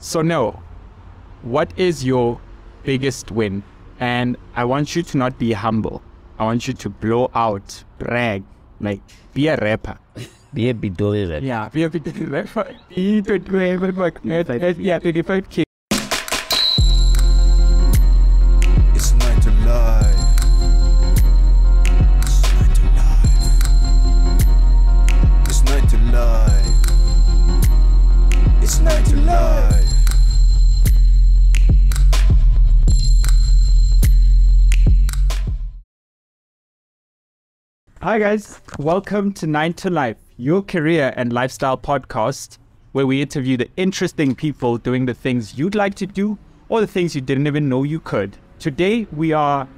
So no, what is your biggest win? And I want you to not be humble. I want you to blow out, brag, like be a rapper. Be a Bidori rap. Yeah, be a bit rapper. Be 25, like, yeah, 25k. Hi guys, welcome to Nine to Life, your career and lifestyle podcast, where we interview the interesting people doing the things you'd like to do or the things you didn't even know you could. Today we are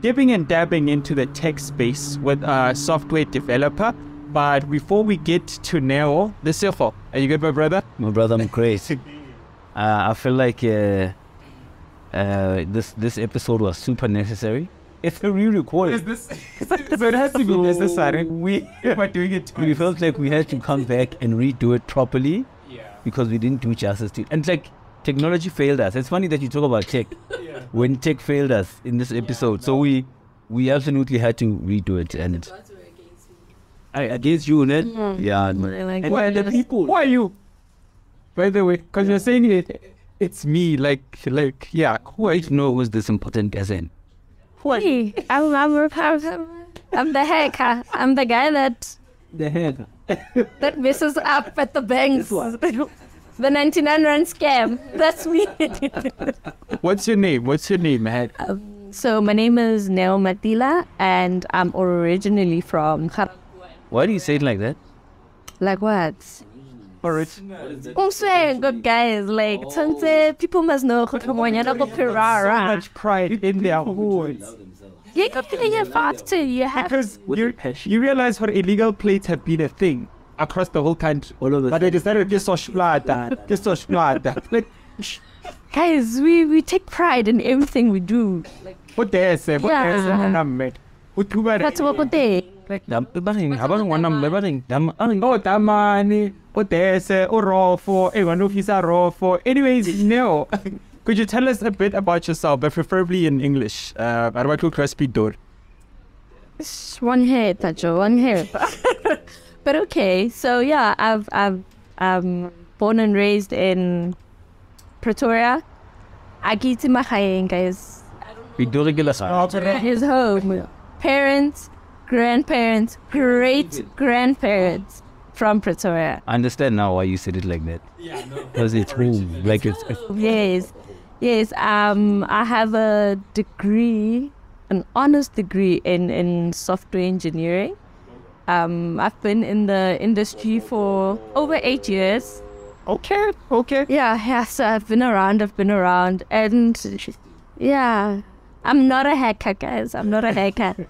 dipping and dabbing into the tech space with a software developer. But before we get to Neo, this is Are you good, my brother? My brother, I'm great. uh, I feel like uh, uh, this this episode was super necessary. It's a re-recording. this? so it has to be necessary. We are doing it. We felt like we had to come back and redo it properly Yeah. because we didn't do justice to it. And like technology failed us. It's funny that you talk about tech when tech failed us in this episode. So we we absolutely had to redo it and I, against you, Ned. Yeah. no. And why are the people? Why are you? By the way, because you're saying it, it's me. Like, like, yeah. Who are you? know who's this important person. Who are? Hey, I'm, I'm, I'm, I'm the hacker. I'm the guy that The heck? that messes up at the banks. the 99 rand scam. That's me. What's your name? What's your name, man? Um, so my name is Neo Matila, and I'm originally from Gar- Why do you say it like that? like what? For it. I'm oh, swearing, good guys. Like, Tante, people must know who come on, you're not So Pirara. much pride in their voice. You can play it fast too. You have Because you, you realize what illegal plates have been a thing across the whole country. All of the But they decided to so shlada, just so shlada. Like, sh- guys. We we take pride in everything we do. what they say, what they say, Yeah. I'm mad. What you better- That's what we do. Dam- Ibaring, abang wanam, ibaring, dam- aring. Oh, Damani, Odese, Orofo, everyone knows he's a Rofo. Anyways, Neo, could you tell us a bit about yourself, but preferably in English? Uh, Arwatu Crispy Door. One hair, Tacho, one hair. but okay, so yeah, I've I've um born and raised in Pretoria. Agiti Mahayen, guys. We do regular Oh, His home. Parents, grandparents, great grandparents from Pretoria. I understand now why you said it like that. Yeah, Because it's home. Like it's, it's Yes. Yes. Um I have a degree, an honors degree in, in software engineering. Um I've been in the industry for over eight years. Okay, okay. Yeah, yeah, so I've been around, I've been around and yeah. I'm not a hacker, guys. I'm not a hacker.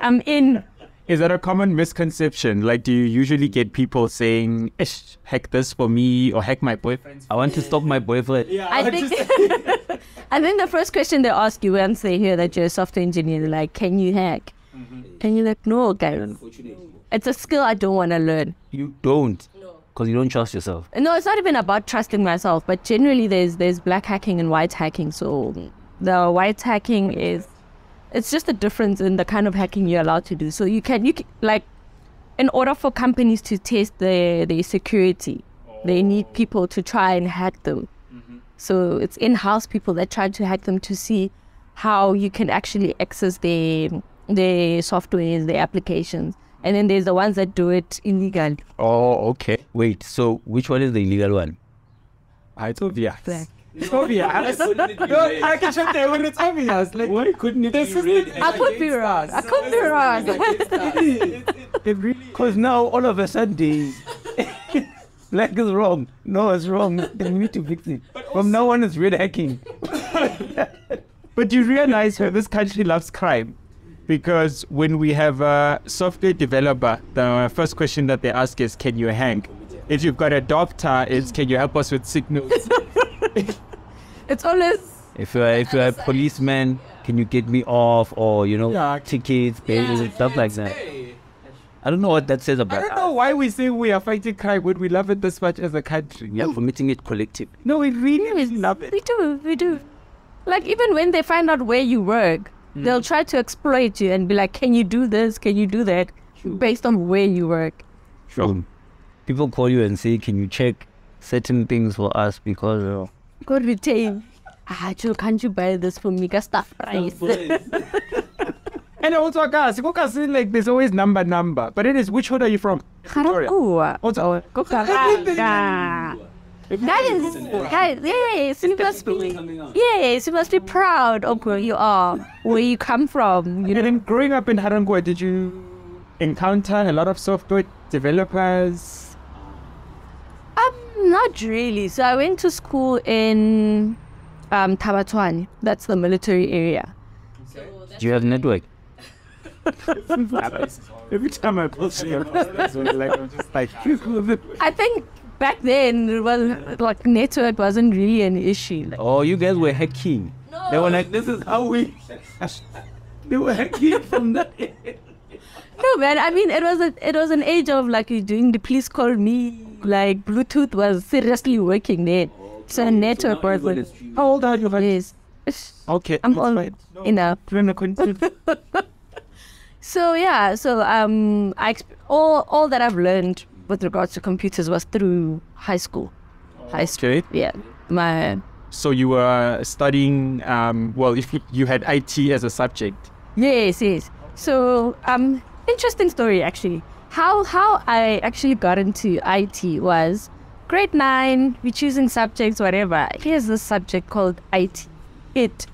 I'm in. Is that a common misconception? Like, do you usually get people saying, Ish, hack this for me or hack my boyfriend? I want to stop my boyfriend. I think I think the first question they ask you once they hear that you're a software engineer, they're like, Can you hack? Mm-hmm. And you're like, No, guys. It's a skill I don't want to learn. You don't. Because you don't trust yourself. No, it's not even about trusting myself, but generally there's there's black hacking and white hacking. So the white hacking is it's just a difference in the kind of hacking you're allowed to do. So you can you can, like in order for companies to test their their security, they need oh. people to try and hack them. Mm-hmm. So it's in-house people that try to hack them to see how you can actually access their their softwares, their applications. And then there's the ones that do it illegally. Oh, okay. Wait, so which one is the illegal one? I It's obvious. Black. It's obvious. no, I can show them when it's obvious. Like, why couldn't it this be I could be wrong. I could be wrong. It really Because now all of a sudden, black is wrong. No, it's wrong. Then we need to fix it. From now on, it's red hacking. But you realize how this country loves crime. Because when we have a software developer, the first question that they ask is, can you hang? If you've got a doctor, it's, can you help us with signals? It's always If you're, if you're a policeman, can you get me off? Or, you know, Yeah. tickets, bails, and stuff like that. I don't know what that says about. I about don't know why we say we are fighting crime when we love it this much as a country. We are committing it collective. No, we really Yes, love it. We do, we do. Like even when they find out where you work, Mm. they'll try to exploit you and be like, "Can you do this? Can you do that?" Based on where you work. Sure. People call you and say, "Can you check certain things for us?" Because uh, Good retain. Ah, Joe, can't you buy this for me? Got stuff price. And also, guys, guys, like there's always number number, but it is which hood are you from? Victoria. Ga-Rankuwa. Also, Kokalanga. Guys, guys, yes, you must be, yes, you must be proud of where you are, where you come from. You and know, then growing up in Ga-Rankuwa, did you encounter a lot of software developers? um, not really. So I went to school in um Thaba Tshwane. That's the military area. do you have network? Every time I post it, like, I'm just like, I think back then it was like network wasn't really an issue. Like, Oh, you guys were hacking. they were like, this is how we. they were hacking from that. no man, I mean it was a, it was an age of like you doing the police call me. Like Bluetooth was seriously working then. So network was like, How old are you? Like, yes. Okay, I'm that's old fine. enough. Then So yeah, so um, I exp- all all that I've learned with regards to computers was through high school. High school, Okay. yeah. My So you were studying, um, well, if you, you had IT as a subject. yes, yes. So um, interesting story actually. How how I actually got into IT was grade nine. we're choosing subjects, whatever. Here's this subject called IT. It.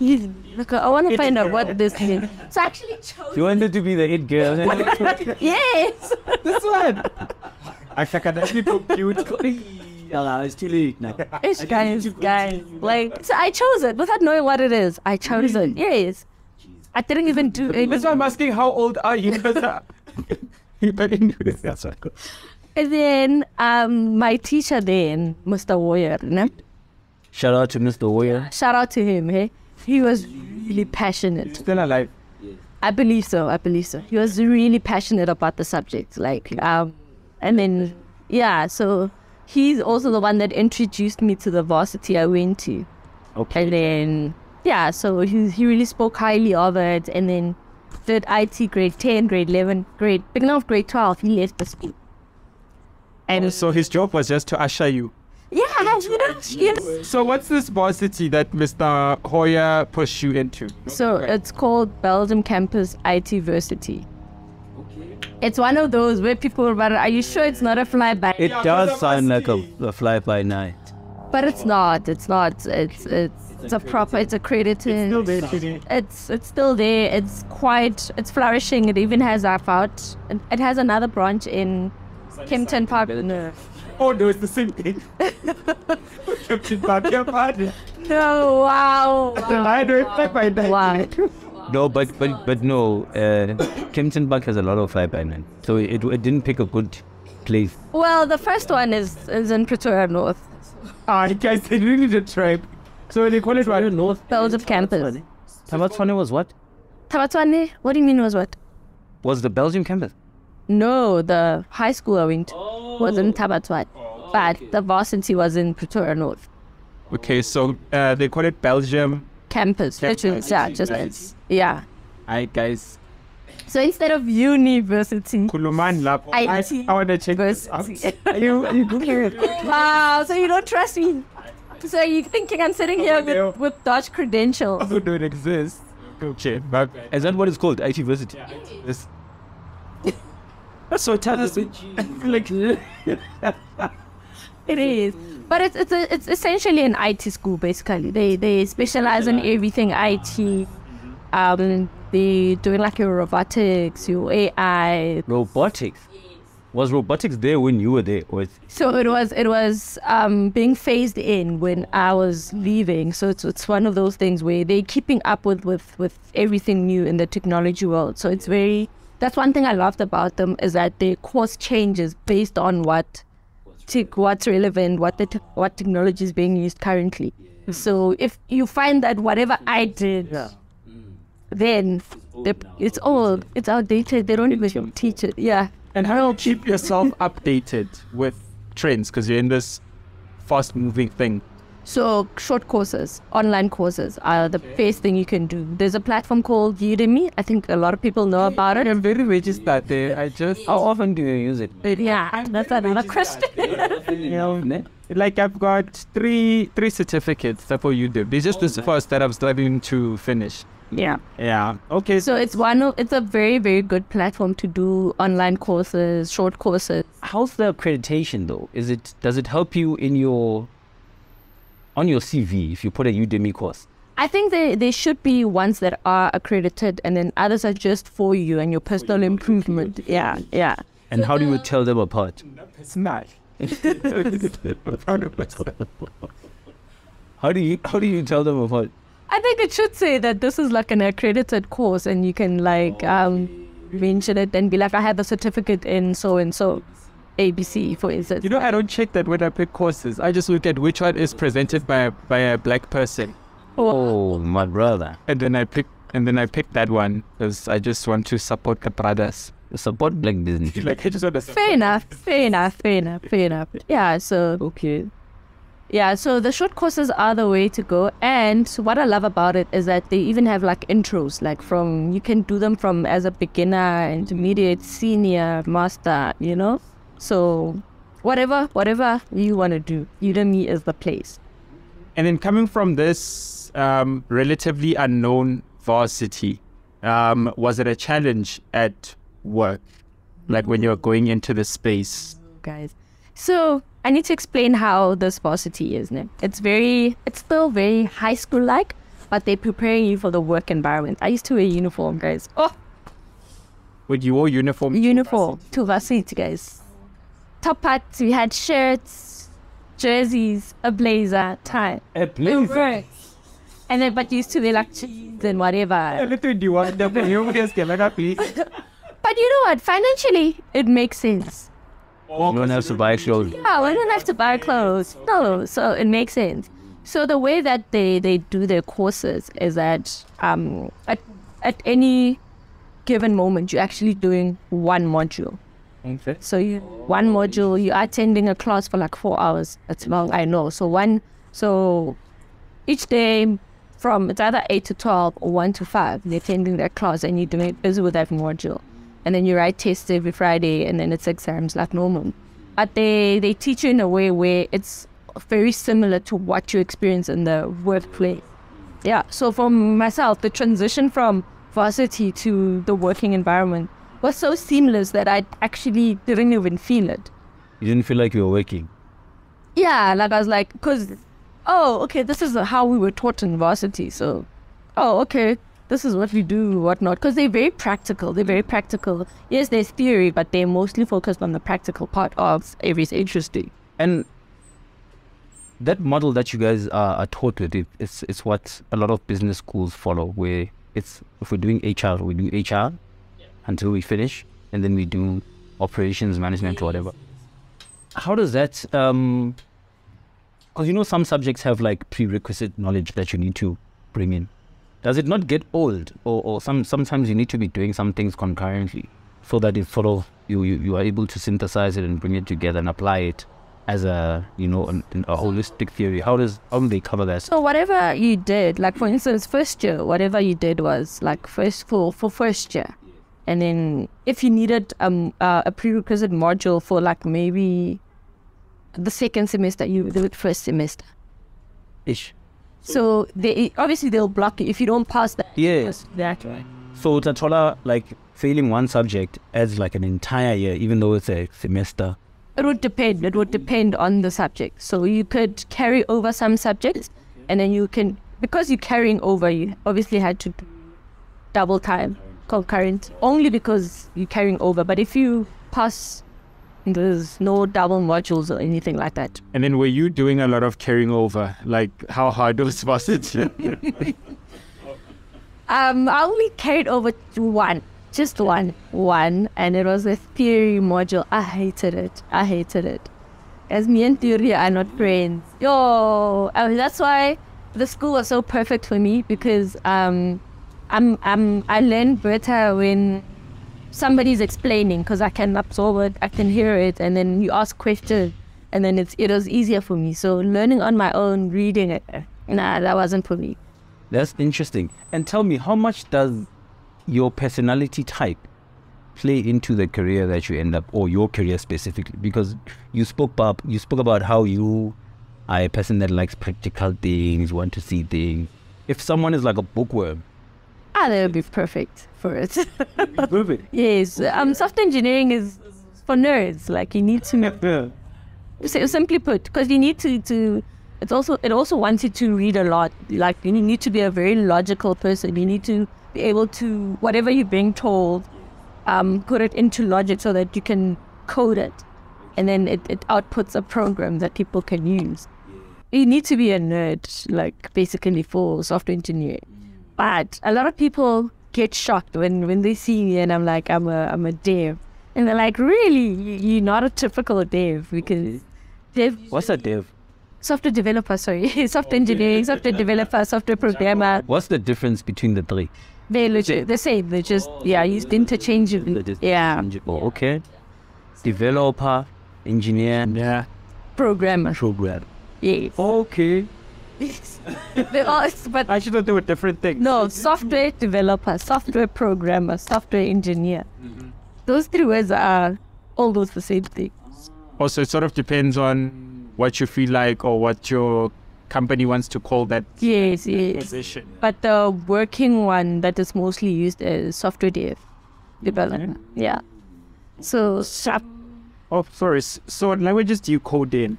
Look, I want to find out what this means. So I actually chose. You wanted to be the it girl. Yes. This one! I can actually compute. it's too late now. It's guys, guys. Like, so I chose it without knowing what it is. I chose it. Yes. I didn't even do it. That's why I'm asking how old are you? Because, you didn't do this. That's right. And then um, my teacher then, Mr. Warrior, né? Shout out to Mr. Warrior. shout out to him. Hey, he was really passionate. Still alive. I believe so. I believe so. He was really passionate about the subject. Like, um, and then yeah. So he's also the one that introduced me to the varsity I went to. Okay. And then, yeah, so he, he really spoke highly of it. And then did IT grade 10, grade 11, grade, beginning of grade 12, he left the school. And So his job was just to usher you. yeah, you know, yes. So what's this varsity that Mr. Hoyer pushed you into? So it's called Belgium Campus IT Versity. It's one of those where people run, are you sure it's not a flyby? Night? It Yeah, does sound like a, a fly by night. But it's not. It's not. It's it's it's a proper. It's accredited. Still there today. It's it's still there. It's quite. It's flourishing. It even has app out. It, it has another branch in Kempton Park. No. Oh no, it's the same thing. Captain Barbia Party. No. Wow. I know it's like my dad. Wow. No, but but but no. Uh, Kempton Park has a lot of fly by night, so it it didn't pick a good place. Well, the first one is is in Pretoria North, Ah, guys, they really did try. So they call it what? North. Belgium campus. Thaba Tshwane was what? Thaba Tshwane. What do you mean was what? Was the Belgium campus? No, the high school I went to was in Thaba Tshwane, but the varsity was in Pretoria North Okay, so uh, they call it Belgium. campus. Literally, yeah, just Nice. yeah. Alright, guys. So instead of university, Kuluman lab. I, IT I want to check this out. Are you, are you Googling it? Wow, so you don't trust me. So you're thinking I'm sitting here with, with Dutch credentials. Oh, do it exist? Okay, but Is that what it's called? IT Versity. this. That's so tough. like, It is. But it's it's a, it's essentially an IT school basically. They they specialize in everything IT. Um they doing like your robotics, your AI. Robotics. Was robotics there when you were there? Or it's, So it was it was um being phased in when I was leaving. So it's it's one of those things where they're keeping up with, with, with everything new in the technology world. So it's very that's one thing I loved about them is that their course changes based on what tech, what's relevant, what the te- what technology is being used currently. So if you find that whatever I did then they, it's all it's outdated. They don't even teach it. Yeah. And how do you keep yourself updated with trends? Because you're in this fast moving thing. So short courses, online courses are the best thing you can do. There's a platform called Udemy. I think a lot of people know about it. I'm very registered there. I just, How often do you use it? Yeah, that's another question. you know, like I've got three three certificates for Udemy. There's just this first that I'm starting to finish. Yeah. Yeah. Okay. So it's one of it's a very very good platform to do online courses, short courses. How's the accreditation though? Is it does it help you in your on your CV if you put a Udemy course? I think there there should be ones that are accredited, and then others are just for you and your personal improvement. Yeah, yeah. And how do you tell them apart? smash. How do you how do you tell them apart? I think it should say that this is like an accredited course, and you can like um mention it and be like, I have a certificate in so and so, ABC, for instance. You know, I don't check that when I pick courses. I just look at which one is presented by a, by a black person, Oh my brother. and then I pick and then I pick that one because I just want to support the brothers. Support black business. Like I just want to. Fair enough, fair enough, fair enough, fair enough. Yeah, so Okay. Yeah, so the short courses are the way to go. And what I love about it is that they even have like intros, like from you can do them from as a beginner, intermediate, senior, master, you know? So whatever, whatever you want to do, Udemy is the place. And then coming from this um, relatively unknown varsity, um, was it a challenge at work? Like when you're going into the space? Guys. So I need to explain how this varsity is. Ne? It's very, it's still very high school like, but they're preparing you for the work environment. I used to wear uniform, guys. Oh, would you your uniform? uniform to varsity, guys. Top hats, we had shirts, jerseys, a blazer, tie. A place. Right. And then, but used to wear like jeans and whatever. Little do you want them? You just get like a piece. But you know what? Financially, it makes sense. You don't have to buy clothes. Yeah, we don't have to buy clothes. No, so it makes sense. So the way that they, they do their courses is that um, at, at any given moment, you're actually doing one module. Okay. So you one module, you are attending a class for like four hours. That's long, I know. So one, so each day from it's either eight to twelve or one to five, you're attending that class and you're doing busy with that module, and then you write tests every Friday, and then it's exams like normal. But they they teach you in a way where it's very similar to what you experience in the workplace. Yeah. So for myself, the transition from varsity to the working environment was so seamless that I actually didn't even feel it. You didn't feel like you were working. Yeah, like I was like, because, oh, okay, this is how we were taught in varsity. So, oh, okay, this is what we do, whatnot. Because they're very practical. They're very practical. Yes, there's theory, but they're mostly focused on the practical part of everything interesting. And that model that you guys are, are taught with, it, it's it's what a lot of business schools follow. Where it's if we're doing HR, we do HR until we finish, and then we do operations management or whatever. How does that? Um, because you know some subjects have like prerequisite knowledge that you need to bring in. Does it not get old, or, or some sometimes you need to be doing some things concurrently, so that it sort of you, you you are able to synthesize it and bring it together and apply it as a you know an, a holistic theory. How does how do they cover that? So whatever you did, like for instance, first year, whatever you did was like first for for first year, and then if you needed um uh, a prerequisite module for like maybe the second semester, you do it first semester. Ish. So they obviously they'll block you if you don't pass that. Yes. That right. So Tatola, like failing one subject adds like an entire year, even though it's a semester. It would depend. It would depend on the subject. So you could carry over some subjects, and then you can because you're carrying over. You obviously had to double time concurrent only because you're carrying over. But if you pass, there's no double modules or anything like that. And then were you doing a lot of carrying over? Like how hard was varsity? Um, I only carried over to one, just one, one, and it was a theory module. I hated it. I hated it. As me and theory are not friends. Yo, I mean, that's why the school was so perfect for me because um, I'm I'm I learn better when somebody's explaining because I can absorb it, I can hear it, and then you ask questions, and then it's it was easier for me. So learning on my own, reading it, nah, that wasn't for me. That's interesting. And tell me, how much does your personality type play into the career that you end up, or your career specifically? Because you spoke about you spoke about how you are a person that likes practical things, want to see things. If someone is like a bookworm, Ah, that would be perfect for it. perfect. yes, um, software engineering is for nerds. Like you need to So simply put, because you need to, to it's also it also wants you to read a lot. Like you need to be a very logical person. You need to be able to whatever you're being told, um, put it into logic so that you can code it, and then it, it outputs a program that people can use. You need to be a nerd, like basically for software engineering. But a lot of people get shocked when, when they see me and I'm like I'm a I'm a dev, and they're like, really, You- you're not a typical dev because dev What's a dev? software developer, sorry, software engineering, software developer, software programmer. What's the difference between the three? They're legit, the same. They're just oh, yeah, used interchangeably. Yeah, interchangeable. Okay. Developer, engineer, Yeah. programmer. program. Yes. Okay. They're all, but I actually thought they were different things. no, software developer, software programmer, software engineer. Mm-hmm. Those three words are almost the same thing. Also, oh, it sort of depends on what you feel like or what your company wants to call that Yes, yes. position. But the working one that is mostly used is software dev developer. Yeah. So sharp. Oh, sorry. So, what languages do you code in?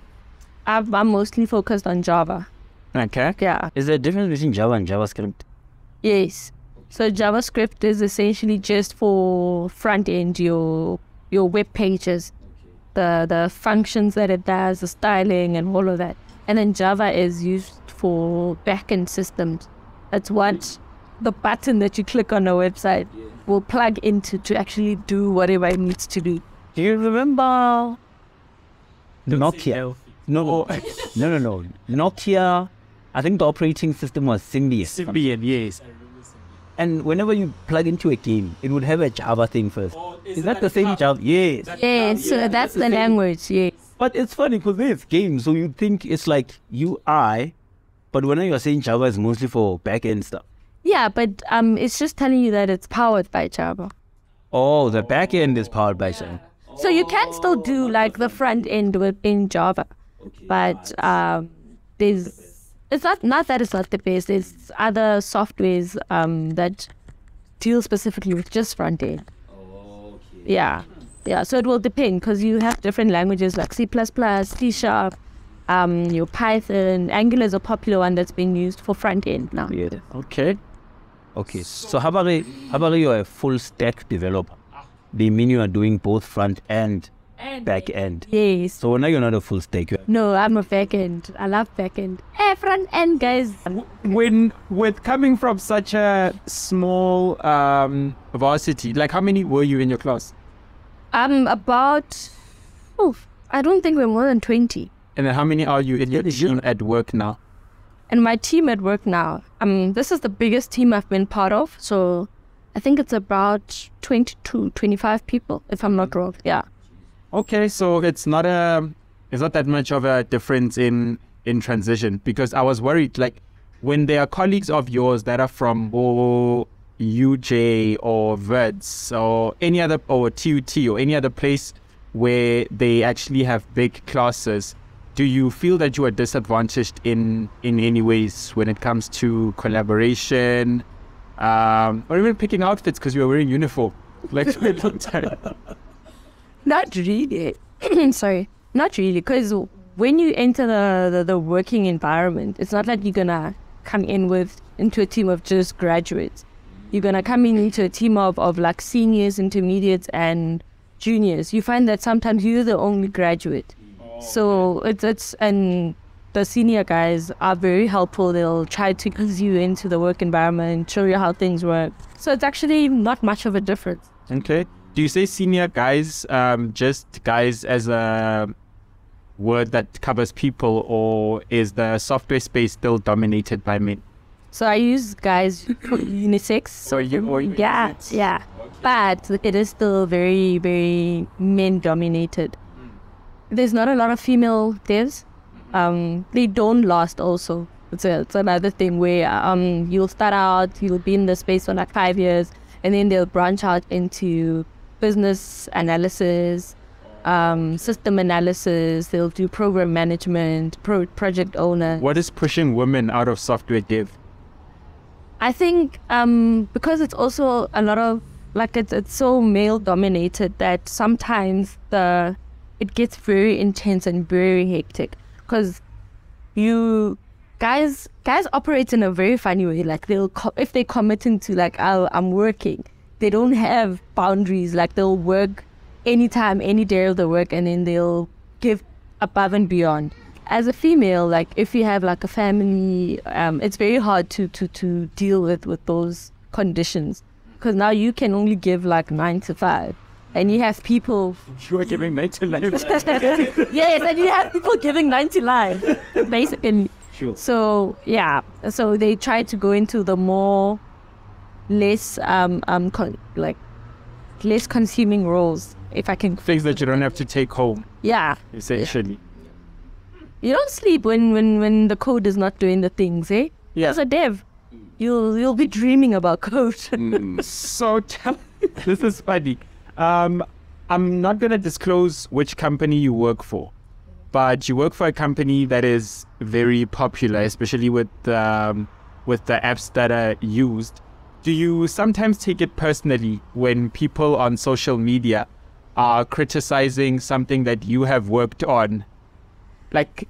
I'm, I'm mostly focused on Java. Okay. Yeah. Is there a difference between Java and JavaScript? Yes. So JavaScript is essentially just for front end your your web pages, the the functions that it does, the styling and all of that. And then Java is used for backend systems. That's what the button that you click on a website will plug into to actually do whatever it needs to do. Do you remember Nokia? No, Oh, no, no, no. Nokia. I think the operating system was Symbian. Symbian, yes. And whenever you plug into a game, it would have a Java thing first. is that the same Java? Yes. Yeah, so that's the language, yeah. But it's funny because there's games, so you think it's like UI, but when you're saying Java is mostly for back end stuff. Yeah, but um it's just telling you that it's powered by Java. Oh, the back end is powered by Java. So you can still do like the front end within Java, but um, there's it's not not that it's not the best. It's other softwares um, that deal specifically with just front end. Yeah, yeah. So it will depend because you have different languages like C++, C Sharp, um, your Python, Angular is a popular one that's being used for front end now. Yeah. Okay. Okay. So how about, how about you're a full stack developer? They mean you are doing both front and back end. Yes. So now you're not a full stack. No, I'm a back end. I love back end. Hey, front end guys. When with coming from such a small um, varsity, like how many were you in your class? I'm about. Oh, I don't think we're more than twenty. And then how many are you in your team at work now? And my team at work now. Um, this is the biggest team I've been part of. So, I think it's about 22, 25 people, if I'm not wrong. Yeah. Okay, so it's not a it's not that much of a difference in in transition because I was worried like when there are colleagues of yours that are from oh, UJ or VERDS or any other or TUT or any other place where they actually have big classes, do you feel that you are disadvantaged in in any ways when it comes to collaboration um, or even picking outfits because you are wearing uniform? Like for a long time? Not really. Sorry. Not really. Because when you enter the, the, the working environment, it's not like you're going to come in with into a team of just graduates. You're going to come in into a team of, of like seniors, intermediates, and juniors. You find that sometimes you're the only graduate. Oh, so it's, it's, and the senior guys are very helpful. They'll try to ease you into the work environment, show you how things work. So it's actually not much of a difference. Okay. Do you say senior guys, um, just guys as a word that covers people, or is the software space still dominated by men? So I use guys unisex. So you or Yeah, yeah. But it is still very, very men dominated. There's not a lot of female devs. Um, they don't last also. It's, a, it's another thing where um, you'll start out, you'll be in the space for like five years, and then they'll branch out into business analysis, um, system analysis, they'll do program management, pro- project owner. What is pushing women out of software dev? I think um, because it's also a lot of like it's it's so male dominated that sometimes the it gets very intense and very hectic because you guys guys operate in a very funny way like they'll co- if they commit into like oh, I'm working they don't have boundaries. Like they'll work anytime any day of the work and then they'll give above and beyond. As a female like if you have like a family um, it's very hard to to to deal with with those conditions. Because now you can only give like nine to five and you have people You are giving nine to nine. yes and you have people giving nine to nine, basically. Sure. so yeah. So they try to go into the more less um um con- like less consuming roles if i can Things that you don't have to take home, yeah essentially. you don't sleep when when when the code is not doing the things eh Yeah. as a dev you'll you'll be dreaming about code so tell this is funny. Um, I'm not gonna disclose which company you work for, but you work for a company that is very popular, especially with um, with the apps that are used. Do you sometimes take it personally when people on social media are criticizing something that you have worked on? Like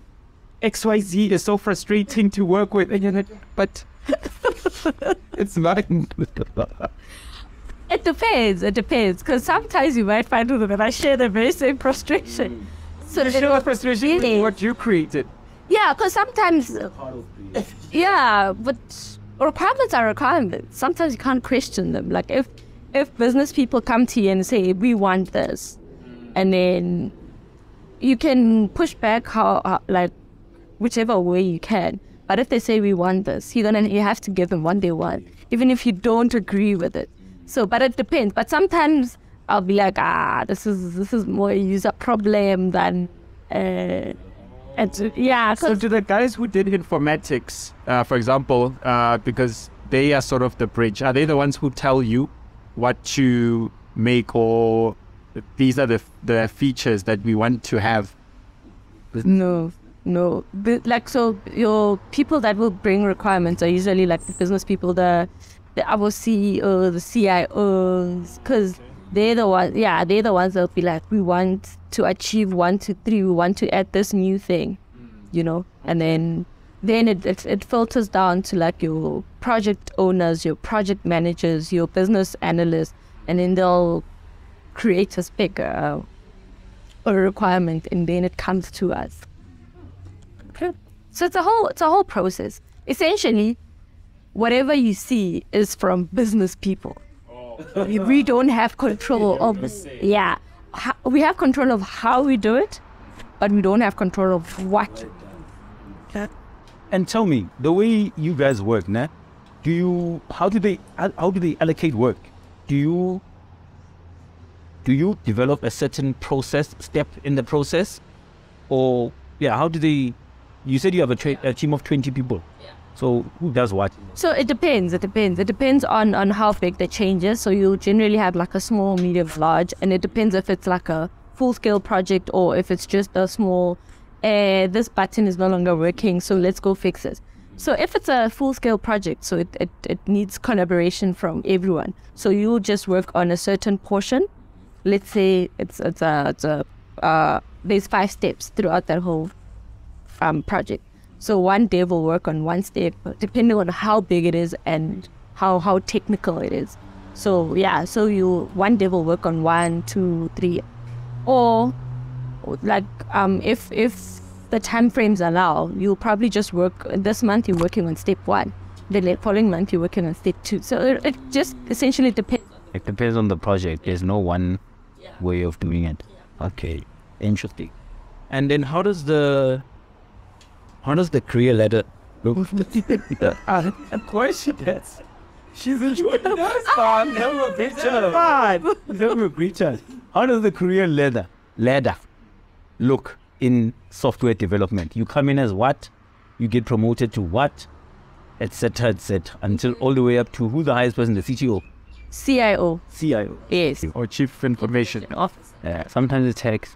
XYZ is so frustrating to work with, and you're like, but it's not. It depends. It depends. Because sometimes you might find with them and I share the very same frustration. Mm. So You know what frustration with what you created. yeah, because sometimes yeah, but requirements are requirements. Sometimes you can't question them. Like if if business people come to you and say we want this, and then you can push back how, how like whichever way you can. But if they say we want this, you're gonna you have to give them what they want, even if you don't agree with it. So, but it depends. But sometimes I'll be like, ah, this is this is more a user problem than, uh, and yeah. So to the guys who did informatics, uh, for example, uh, because they are sort of the bridge, are they the ones who tell you what to make or these are the the features that we want to have? No, no. But, like so, your people that will bring requirements are usually like the business people, the the our CEO, the CIOs, because they're the ones. Yeah, they're the ones that'll be like, we want to achieve one, two, three. We want to add this new thing, you know, and then then it, it it filters down to like your project owners, your project managers, your business analysts, and then they'll create a spec. Uh, a requirement and then it comes to us. So it's a whole it's a whole process. Essentially, whatever you see is from business people. We- We don't have control of yeah. Ho- We have control of how we do it, but we don't have control of what. And tell me, the way you guys work, nah? Do you how do they how how do they allocate work? Do you do you develop a certain process step in the process, or yeah, how do they? You said you have a, tra- a team of twenty people. So who does what? So it depends. It depends. It depends on on how big the change is. So you'll generally have like a small, medium, large, and it depends if it's like a full scale project or if it's just a small. Uh, this button is no longer working, so let's go fix it. So if it's a full scale project, so it, it, it needs collaboration from everyone. So you'll just work on a certain portion. Let's say it's it's a, it's a uh, there's five steps throughout that whole um, project. So one day will work on one step, depending on how big it is and how how technical it is. So yeah, so you one day will work on one, two, three, or like um, if if the time frames allow, you'll probably just work this month. You're working on step one. The following month you're working on step two. So it, it just essentially depends. It depends on the project. There's no one way of doing it. Okay, interesting. And then how does the how does the career ladder of course she does. She's enjoying this fun. Never picture. Fun. Never preacher. How does the career ladder ladder look in software development? You come in as what? You get promoted to what? Etc. Etc. Until all the way up to who the highest person, the CTO, CIO. CIO. Yes. Or chief information. Office. Yeah, sometimes it's tech.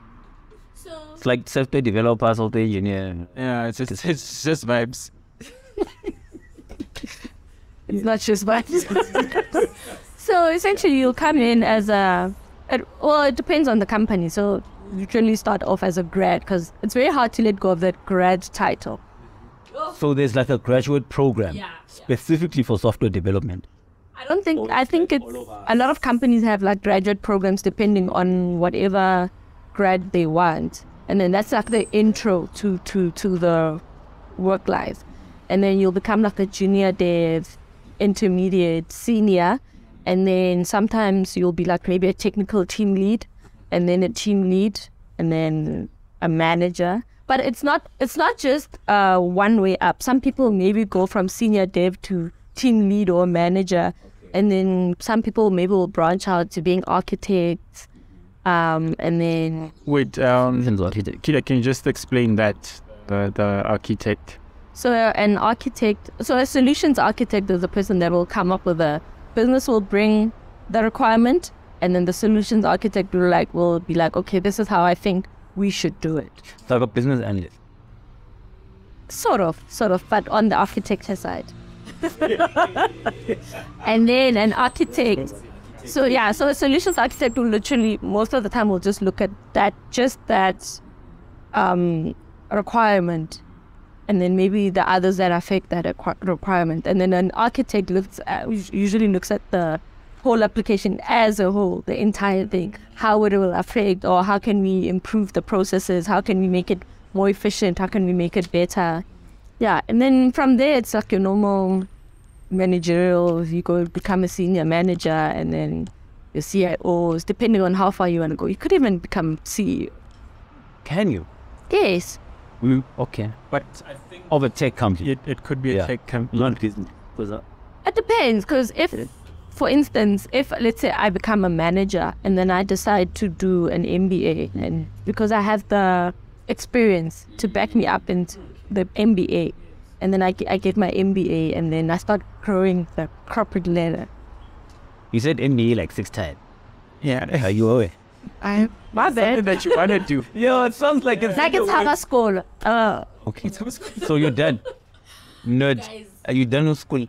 It's like software developer, software engineer. Yeah, it's just, it's just vibes. It's not just vibes. so essentially, you'll come in as a, it, well, it depends on the company. So you usually start off as a grad because it's very hard to let go of that grad title. So there's like a graduate program specifically for software development. I don't think, I think it's, a lot of companies have like graduate programs depending on whatever grad they want. And then that's like the intro to, to, to the work life. And then you'll become like a junior dev, intermediate, senior. And then sometimes you'll be like maybe a technical team lead and then a team lead and then a manager. But it's not it's not just uh, one way up. Some people maybe go from senior dev to team lead or manager, and then some people maybe will branch out to being architects, um, and then Wait, um, Depends what. Kida, can you just explain that? The, the architect. so an architect, so a solutions architect is the person that will come up with a business will bring the requirement, and then the solutions architect will like will be like, okay, this is how I think we should do it. It's like a business analyst. Sort of, sort of, but on the architecture side. and then an architect. So yeah, so a solutions architect will literally most of the time will just look at that, just that um, requirement, and then maybe the others that affect that requirement. And then an architect looks at, usually looks at the whole application as a whole, the entire thing, how it will affect, or how can we improve the processes, how can we make it more efficient, how can we make it better. Yeah, and then from there it's like your normal managerial. You go become a senior manager, and then your CIOs, depending on how far you want to go. You could even become CEO. Can you? Yes. Mm, okay. But I think Of a tech company. it, it could be a tech company. Not business. Because uh, It depends, because if, for instance, if let's say I become a manager and then I decide to do an MBA, and because I have the experience to back me up in the MBA, and then I, I get my MBA, and then I start growing the corporate ladder. you said MBA like six times. Yeah. Are you aware? I, My something bad. that you want to do. Yeah, it sounds like it's Like it's high school. Uh, Okay. So you're done. Nerd. Are you done with school?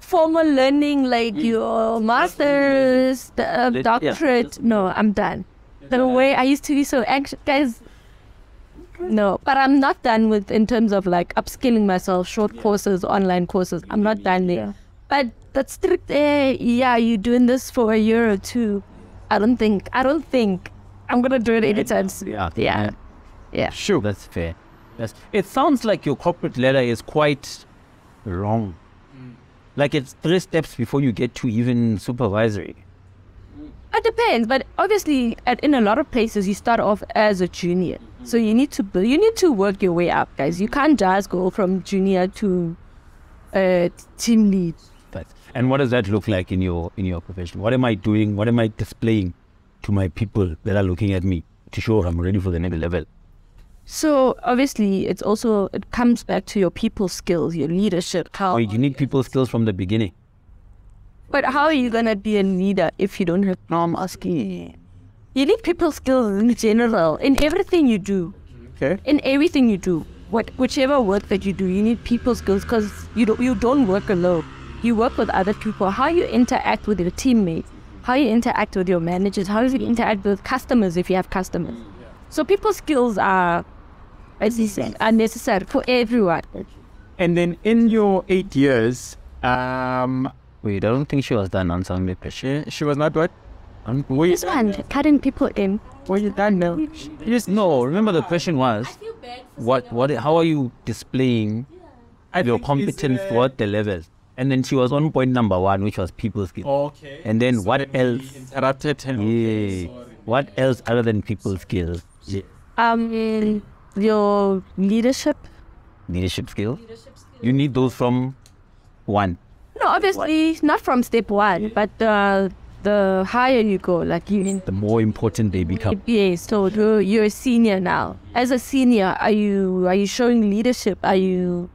formal learning, like your master's, the uh, Lit- yeah. doctorate. No, I'm done. The way I used to be so anxious, guys. No, but I'm not done with in terms of like upskilling myself, short courses, online courses. I'm not done there. But that's strict, eh, yeah, you're doing this for a year or two. I don't think. I don't think I'm gonna do it anytime soon. Yeah. Yeah. Yeah. Sure. That's fair. That's, it sounds like your corporate ladder is quite wrong. Like it's three steps before you get to even supervisory. It depends, but obviously, at, in a lot of places, you start off as a junior, so you need to build, you need to work your way up, guys. You can't just go from junior to uh, team lead. But, and what does that look like in your in your profession? What am I doing? What am I displaying to my people that are looking at me to show I'm ready for the next level? So obviously, it's also it comes back to your people skills, your leadership. How Or you need people skills from the beginning. But how are you gonna be a leader if you don't have? No, I'm asking. You need people skills in general in everything you do. Okay. In everything you do, what whichever work that you do, you need people skills because you don't you don't work alone. You work with other people. How you interact with your teammates, how you interact with your managers, how you interact with customers if you have customers. So people skills are, as you said, are necessary for everyone. And then in your eight years, um, Wait, I don't think she was done answering the question. she, she was not what? Were you, This one, cutting people in. were you done now? You just, No, remember the question was what what how are you displaying I your competence uh, toward the levels? And then she was on point number one, which was people skills. Okay. And then what then else? Interrupted him. Yeah. What else other than people skills? Yeah. Um, your leadership. Leadership skill. Leadership skill. You need those from one. No, obviously not from step one, but uh, the higher you go, like you. The more important they become. Yes, so you're, you're a senior now. As a senior, are you are you showing leadership? Are you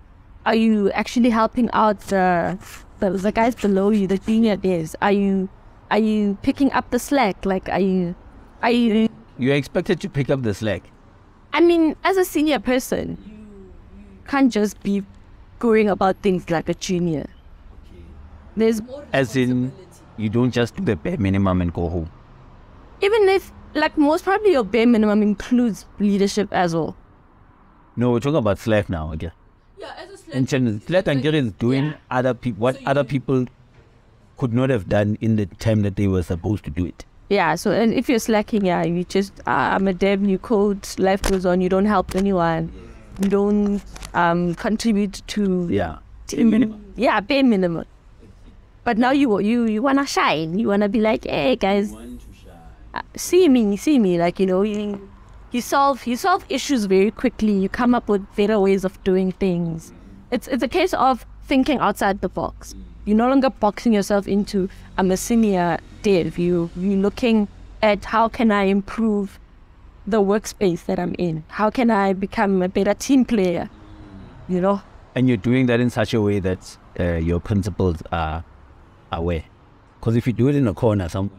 are you actually helping out the the, the guys below you, the junior days? Are you are you picking up the slack? Like are you are you? You're expected to pick up the slack. I mean, as a senior person, you can't just be going about things like a junior. There's As in, you don't just do the bare minimum and go home. even if like most probably your bare minimum includes leadership as well. No, we're talking about slack now again. Yeah, as a slave. In general, slack and is doing other people what So other people could not have done in the time that they were supposed to do it. Yeah, so and if you're slacking, yeah, you just uh, I'm a dev, you code, life goes on, you don't help anyone, you don't um contribute to Yeah. team. Yeah, bare minimum. But now you you you wanna shine, you wanna be like, hey guys, uh, see me, see me, like you know you. You solve you solve issues very quickly. You come up with better ways of doing things. It's it's a case of thinking outside the box. You're no longer boxing yourself into I'm a senior dev. You you're looking at how can I improve the workspace that I'm in? How can I become a better team player? You know? And you're doing that in such a way that uh, your principles are aware. Because if you do it in a corner, some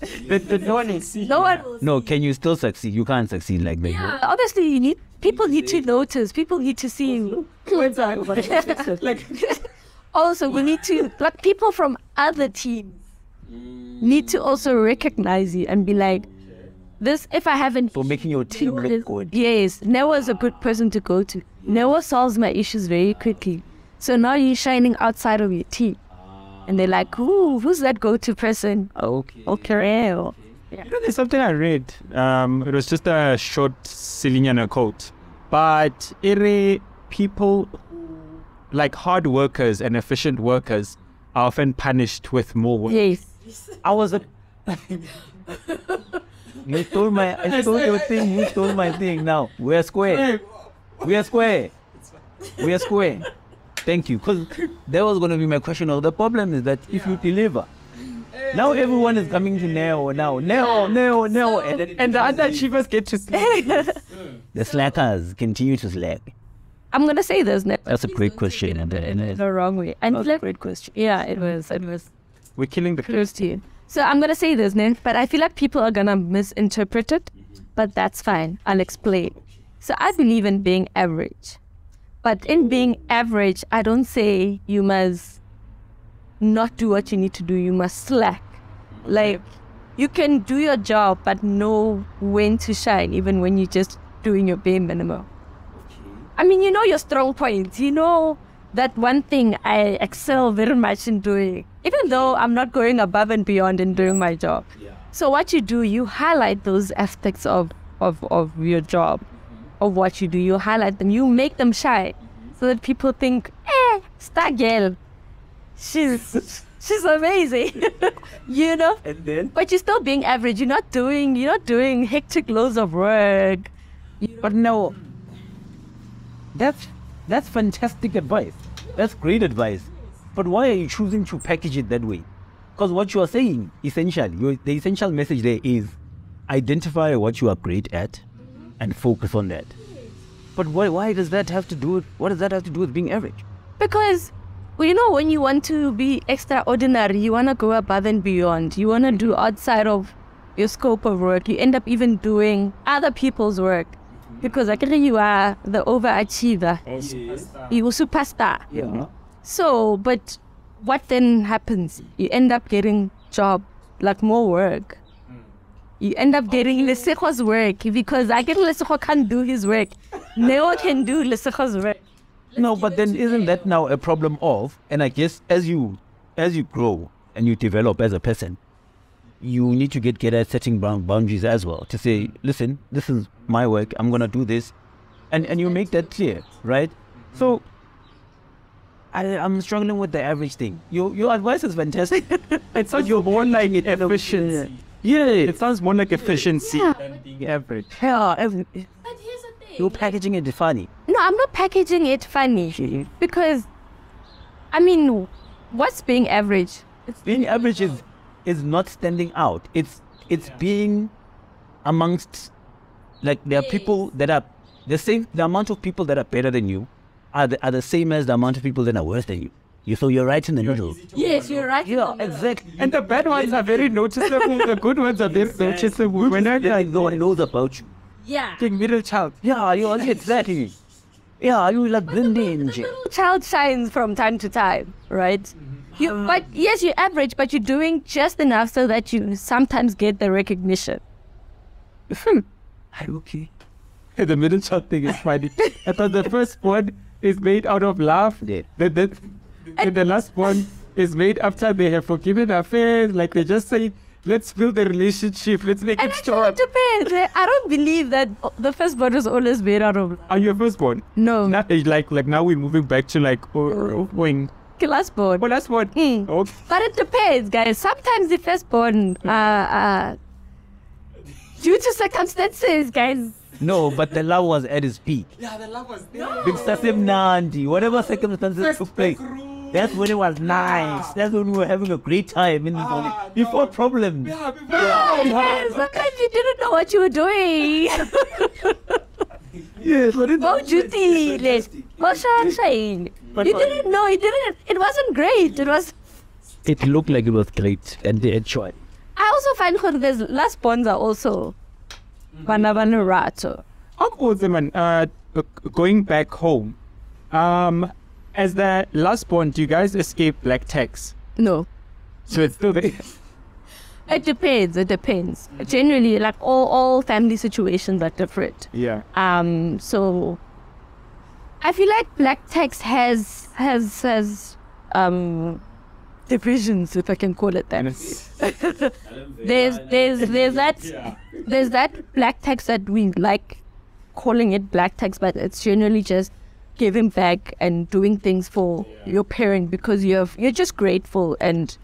No one no, can you still succeed? You can't succeed like that. Yeah, obviously you need people need to notice. People need to see you. like also we need to like people from other teams need to also recognize you and be like this if I haven't For making your team look good. Yes, Noah is a good person to go to. Noah solves my issues very quickly. So now you're shining outside of your team. And they're like, Ooh, who's that go to person? Okay. Okay. You know, there's something I read. Um, it was just a short Silinyana quote, but it people like hard workers and efficient workers are often punished with more work. Yes. I was a. you stole my. I stole your thing. You stole my thing. Now we're square. We are square. We are square. Thank you. Because that was going to be my question. Now, the problem is that if you deliver, now everyone is coming to Neo now. Neo, Neo, Neo. And, then, And the underachievers get to the slackers continue to slack. I'm gonna say this now. That's a great question. And, and it's- the wrong way. And That's like, a great question. yeah, it was it was We're killing the close to you. So I'm gonna say this, Nen, but I feel like people are gonna misinterpret it. But that's fine. I'll explain. So I believe in being average. But in being average, I don't say you must not do what you need to do. You must slack. Like you can do your job but know when to shine, even when you're just doing your bare minimum. I mean, you know your strong points. You know that one thing I excel very much in doing, even though I'm not going above and beyond in doing my job. Yeah. So what you do, you highlight those aspects of, of, of your job, of what you do. You highlight them. You make them shy, so that people think, eh, star girl, she's she's amazing, you know. And then? But you're still being average. You're not doing you're not doing hectic loads of work. But no, that's that's fantastic advice. That's great advice. But why are you choosing to package it that way? Because what you are saying, essentially, the essential message there is identify what you are great at and focus on that. But why, why does that have to do with what does that have to do with being average? Because, well, you know, when you want to be extraordinary, you want to go above and beyond. You want to do outside of your scope of work. You end up even doing other people's work. Because actually you are the overachiever. You are a superstar. Yeah. So, but what then happens? You end up getting job, like more work. You end up getting Leseko's work because I get Leseko can't do his work. Neo can do Leseko's work. No, but then isn't that now a problem of? And I guess as you as you grow and you develop as a person, you need to get get at setting bound boundaries as well. To say, listen, this is my work. I'm gonna do this, and and you make that clear, right? So. I, I'm struggling with the average thing. Your your advice is fantastic. It sounds more like efficiency. Yeah, It sounds more like efficiency Yeah. than being average. yeah, every, But here's the thing. You're packaging it funny. No, I'm not packaging it funny because, I mean, what's being average? Being average is is not standing out. It's it's being amongst like there are people that are the same the amount of people that are better than you are the, are the same as the amount of people that are worse than you. You so you're right in the middle. Yes, you're right. Yeah, exactly. And the bad ones are very noticeable. the good ones are very noticeable. When I Like like no one knows about you. Yeah. middle child. Yeah, you are exactly. Yeah, you like blending. Little child shines from time to time, right? You, but yes, you're average, but you're doing just enough so that you sometimes get the recognition. Hmm. Are you okay? the middle child thing is funny. I thought the first one is made out of love. Yeah. The, the, and the last one is made after they have forgiven affairs. Like they just say, let's build a relationship. Let's make And it actually, it strong. depends. I don't believe that the first one is always made out of Are you a firstborn? no Not like like now we're moving back to like oh, oh, wing. firstborn. Well, that's what. Mm. Okay. But it depends, guys. Sometimes the firstborn, uh, uh, due to circumstances, guys. No, but the love was at its peak. Yeah, the love was there. Big Sasim Nandi, whatever circumstances took place. That's when it was nice. That's when we were having a great time in the morning before problems. Yes, sometimes you didn't know what you were doing. Yes, but it, Mawujudile. Mawushayile. You didn't know. You didn't. It wasn't great. It was. It looked like it was great, and they enjoyed. I also find that there's last bonds are also banabana rato. Uncle man, uh, g- going back home, um, as the last point, do you guys escape black tax? No. So it's still there. It depends. It depends. Generally, like all all family situations are different. Yeah. Um, so I feel like black tax has has has um divisions, if I can call it that. There's there's there's that there's that black tax that we like calling it black tax, but it's generally just giving back and doing things for your parent because you're you're just grateful and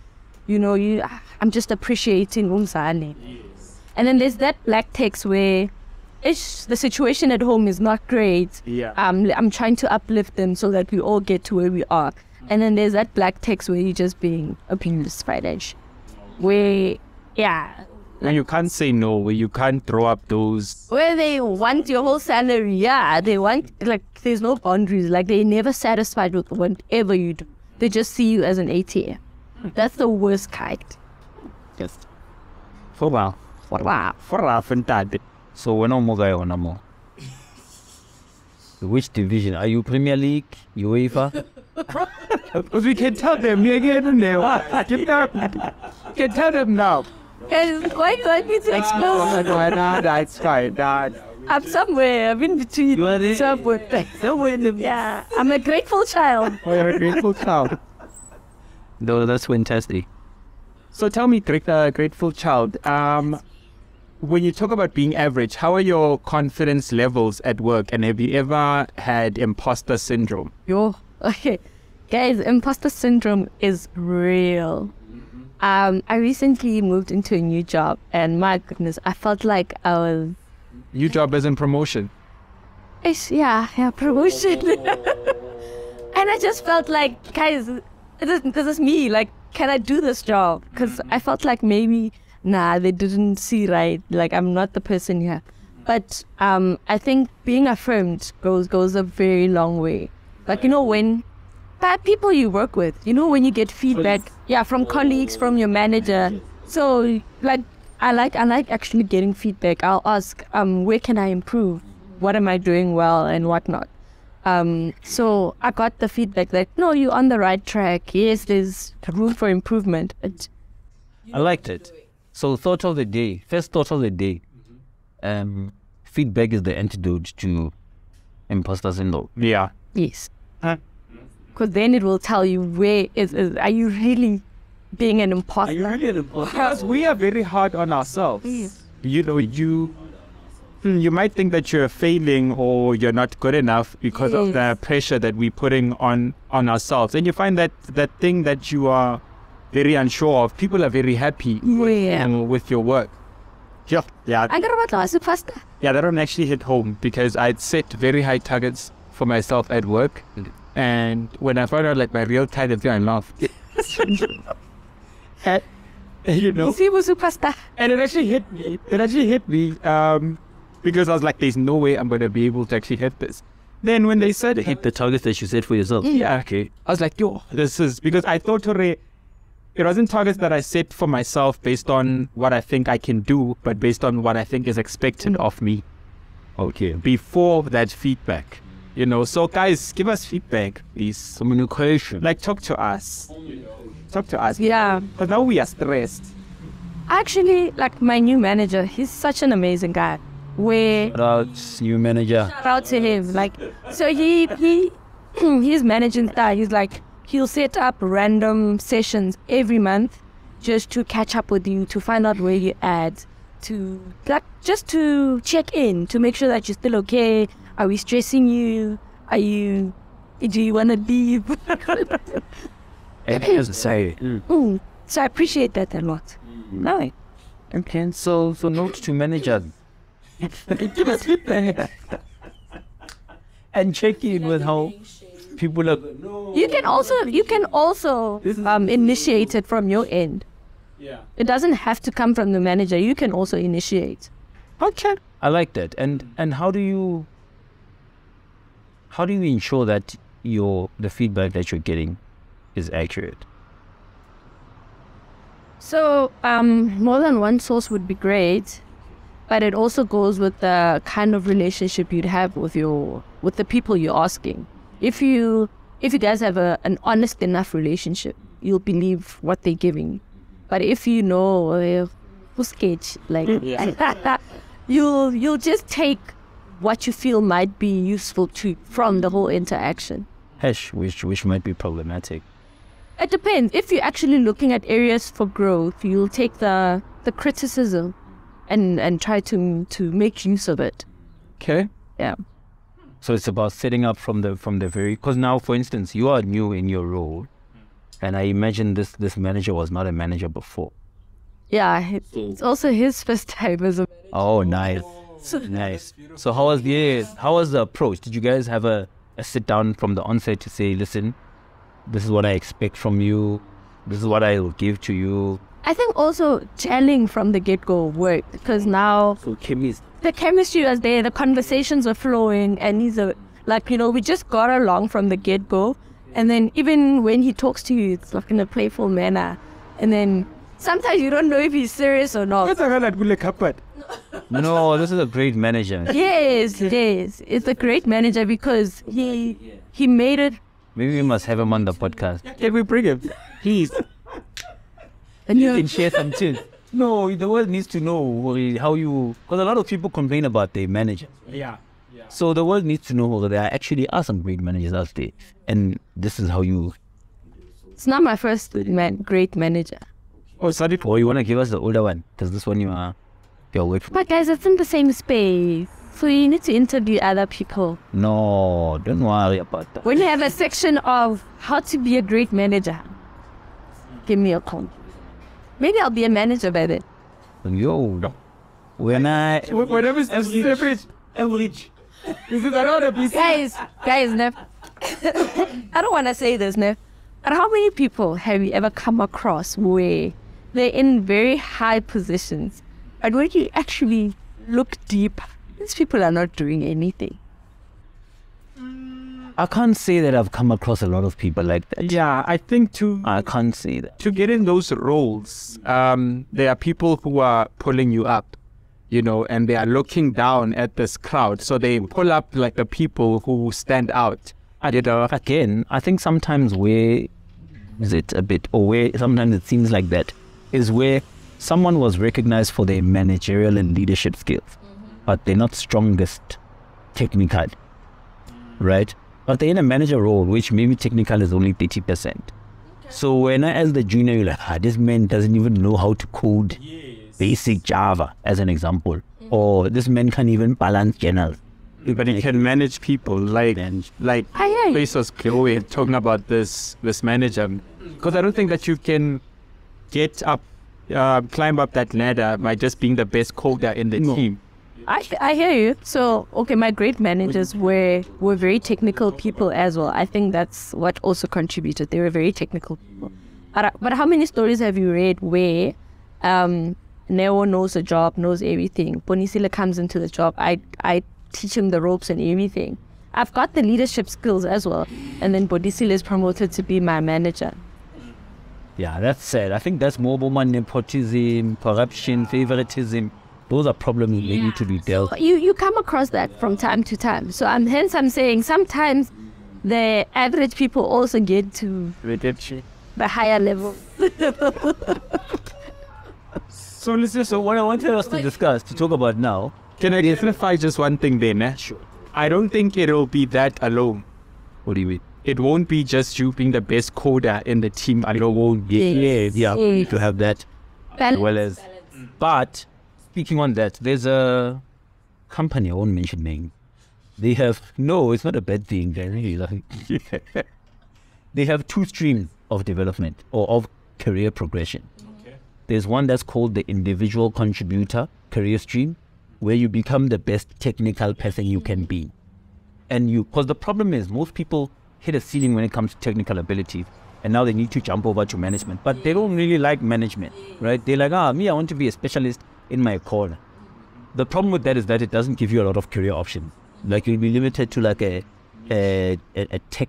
you know you I'm just appreciating umzali. And then there's that black tax where ish the situation at home is not great. yeah. Um, I'm trying to uplift them so that we all get to where we are. And then there's that black tax where you're just being abused by that. Where, yeah, you can't say no, where you can't throw up those. where they want your whole salary. Yeah, they want, like, there's no boundaries. Like, they're never satisfied with whatever you do. They just see you as an ATM. That's the worst kind. Yes. For wow. For wow. For laugh and dad. So we're no more guy or no more. Which division? Are you Premier League, UEFA? Because we can tell them, you again now. Get down. Can tell them now. Guys, why you want me to Oh, expose? no, no, that's fine. Nah. I'm somewhere. I'm in between. You are? Somewhere. Somewhere in the Yeah, I'm a grateful child. Oh, you're a grateful child. No, that's fantastic. So tell me, Gre- uh, grateful child, um, when you talk about being average, how are your confidence levels at work? And have you ever had imposter syndrome? Yo, okay. Guys, imposter syndrome is real. Um, I recently moved into a new job, and my goodness, I felt like I was, New job as in promotion. ish, yeah, yeah, promotion. and I just felt like, guys, this, this is me. Like, can I do this job? Because I felt like maybe, nah, they didn't see right. Like, I'm not the person here. But um, I think being affirmed goes goes a very long way. Like, you know, when by people you work with. You know, when you get feedback, yeah, from colleagues, from your manager. So, like, I like I like actually getting feedback. I'll ask, um, where can I improve? What am I doing well and whatnot. Um, so I got the feedback that no, you're on the right track. Yes, there's room for improvement. But I liked it. So thought of the day, first thought of the day. Um, feedback is the antidote to imposter syndrome. Yeah. yes, Huh? Because then it will tell you where is, is are you really being an imposter? Because we are very hard on ourselves. Yes. You know, you hmm, you might think that you're failing or you're not good enough because of the pressure that we're putting on on ourselves. And you find that that thing that you are very unsure of, people are very happy Yeah. um, with your work. Yeah, yeah, I got about superstar. yeah. That one actually hit home because I'd set very high targets for myself at work, and when I found out like my real target, I laughed. and, you know, See, was superstar. and it actually hit me. It actually hit me um, because I was like, "There's no way I'm going to be able to actually hit this." Then when they said Hit the targets that you set for yourself. yeah, okay. I was like, yo, this is because I thought already it wasn't targets that I set for myself based on what I think I can do, but based on what I think is expected of me Okay. before that feedback. You know, so guys, give us feedback, please. Communication. Like, talk to us. Talk to us. Yeah. Because now we are stressed. Actually, like my new manager, he's such an amazing guy. Where Shout out new manager. shout out to him. Like, so he he he's managing that. He's like he'll set up random sessions every month just to catch up with you, to find out where you're at, to like just to check in, to make sure that you're still okay. Are we stressing you? Are you? Do you want to leave? It has to say. Mm. So I appreciate that a lot. No, Okay. So so note to managers. give us feedback. and check in with how people are. you can also you can also um, initiate it from your end. Yeah. It doesn't have to come from the manager. You can also initiate. Okay. I like that. And and how do you how do you ensure that your the feedback that you're getting is accurate? So um, more than one source would be great, but it also goes with the kind of relationship you'd have with your with the people you're asking. If you if you guys have a, an honest enough relationship, you'll believe what they're giving. But if you know uh, who's sketch, like you'll you'll just take what you feel might be useful to from the whole interaction. Hash, which which might be problematic. It depends. If you're actually looking at areas for growth, you'll take the the criticism and and try to to make use of it. Okay. Yeah. So it's about setting up from the from the very because now, for instance, you are new in your role, and I imagine this this manager was not a manager before. Yeah. It's, it's also his first time as a Manager. Oh, nice, Oh. nice. So how was the how was the approach? Did you guys have a, a sit down from the onset to say, listen, this is what I expect from you, this is what I will give to you. I think also gelling from the get go worked because now So chemist. the chemistry was there, the conversations were flowing, and he's a like you know we just got along from the get go, and then even when he talks to you, it's like in a playful manner, and then sometimes you don't know if he's serious or not. What's a good cupboard? No, this is a great manager. Yes, yes, it's a great manager because he he made it. Maybe we must have him on the podcast. Can we bring him? Please. And You you can share some tips. No, the world needs to know how you. Because a lot of people complain about their manager. Yeah. So the world needs to know that there actually are some great managers out there, and this is how you. it's not my first man, great manager. Oh, sorry. Or you want to give us the older one? Because this one you are, you're with. But guys, it's in the same space, so you need to interview other people. No, don't worry about that. When you have a section of how to be a great manager, give me a call. Maybe I'll be a manager by then. Yo, when I Whatever is average. Average. This is another piece. Guys, guys, Nev. I don't want to say this, Nev. But how many people have you ever come across where they're in very high positions, but when you actually look deep, these people are not doing anything. I can't say that I've come across a lot of people like that. Yeah, I think to I can't say that. to get in those roles, um, there are people who are pulling you up, you know, and they are looking down at this crowd. So they pull up like the people who stand out. You know, Again, I think sometimes where is it a bit, or where sometimes it seems like that, is where someone was recognized for their managerial and leadership skills, but they're not strongest technical, right? But they're in a manager role, which maybe technical is only 30%. So when I, as the junior, you're like, ah, this man doesn't even know how to code basic Java, as an example. Or this man can't even balance journals. but he can manage people like Manage. like Aye, aye. Bezos Chloe talking about this this manager because I don't think that you can get up uh, climb up that ladder by just being the best coder in the team. I, I hear you. So, okay, my great managers were were very technical people as well. I think that's what also contributed. They were very technical people. But, uh, but how many stories have you read where um, Neo knows the job, knows everything? Bonisila comes into the job. I, I teach him the ropes and everything. I've got the leadership skills as well. And then Bodisila is promoted to be my manager. Yeah, that's sad. I think that's more woman nepotism, corruption, favoritism. Those are problems that need to be dealt. with. you you come across that from time to time. So I'm hence I'm saying sometimes the average people also get to Redemption. the higher level. So let's. So what I wanted us to discuss, to talk about now, Can I clarify just one thing then? Eh? Sure. I don't think it'll be that alone. what do you mean? It won't be just you being the best coder in the team alone. Yeah, yeah, Yes, yeah. yes. To have that, as well as. But speaking on that, there's a company I won't mention name. They have no, it's not a bad thing. They're really like they have two streams of development or of career progression. There's one that's called the individual contributor career stream, where you become the best technical person you can be. And you, because the problem is most people hit a ceiling when it comes to technical abilities, and now they need to jump over to management, but they don't really like management, right? They're like, ah, me, I want to be a specialist in my corner. The problem with that is that it doesn't give you a lot of career options. Like you'll be limited to like a a, a, a tech.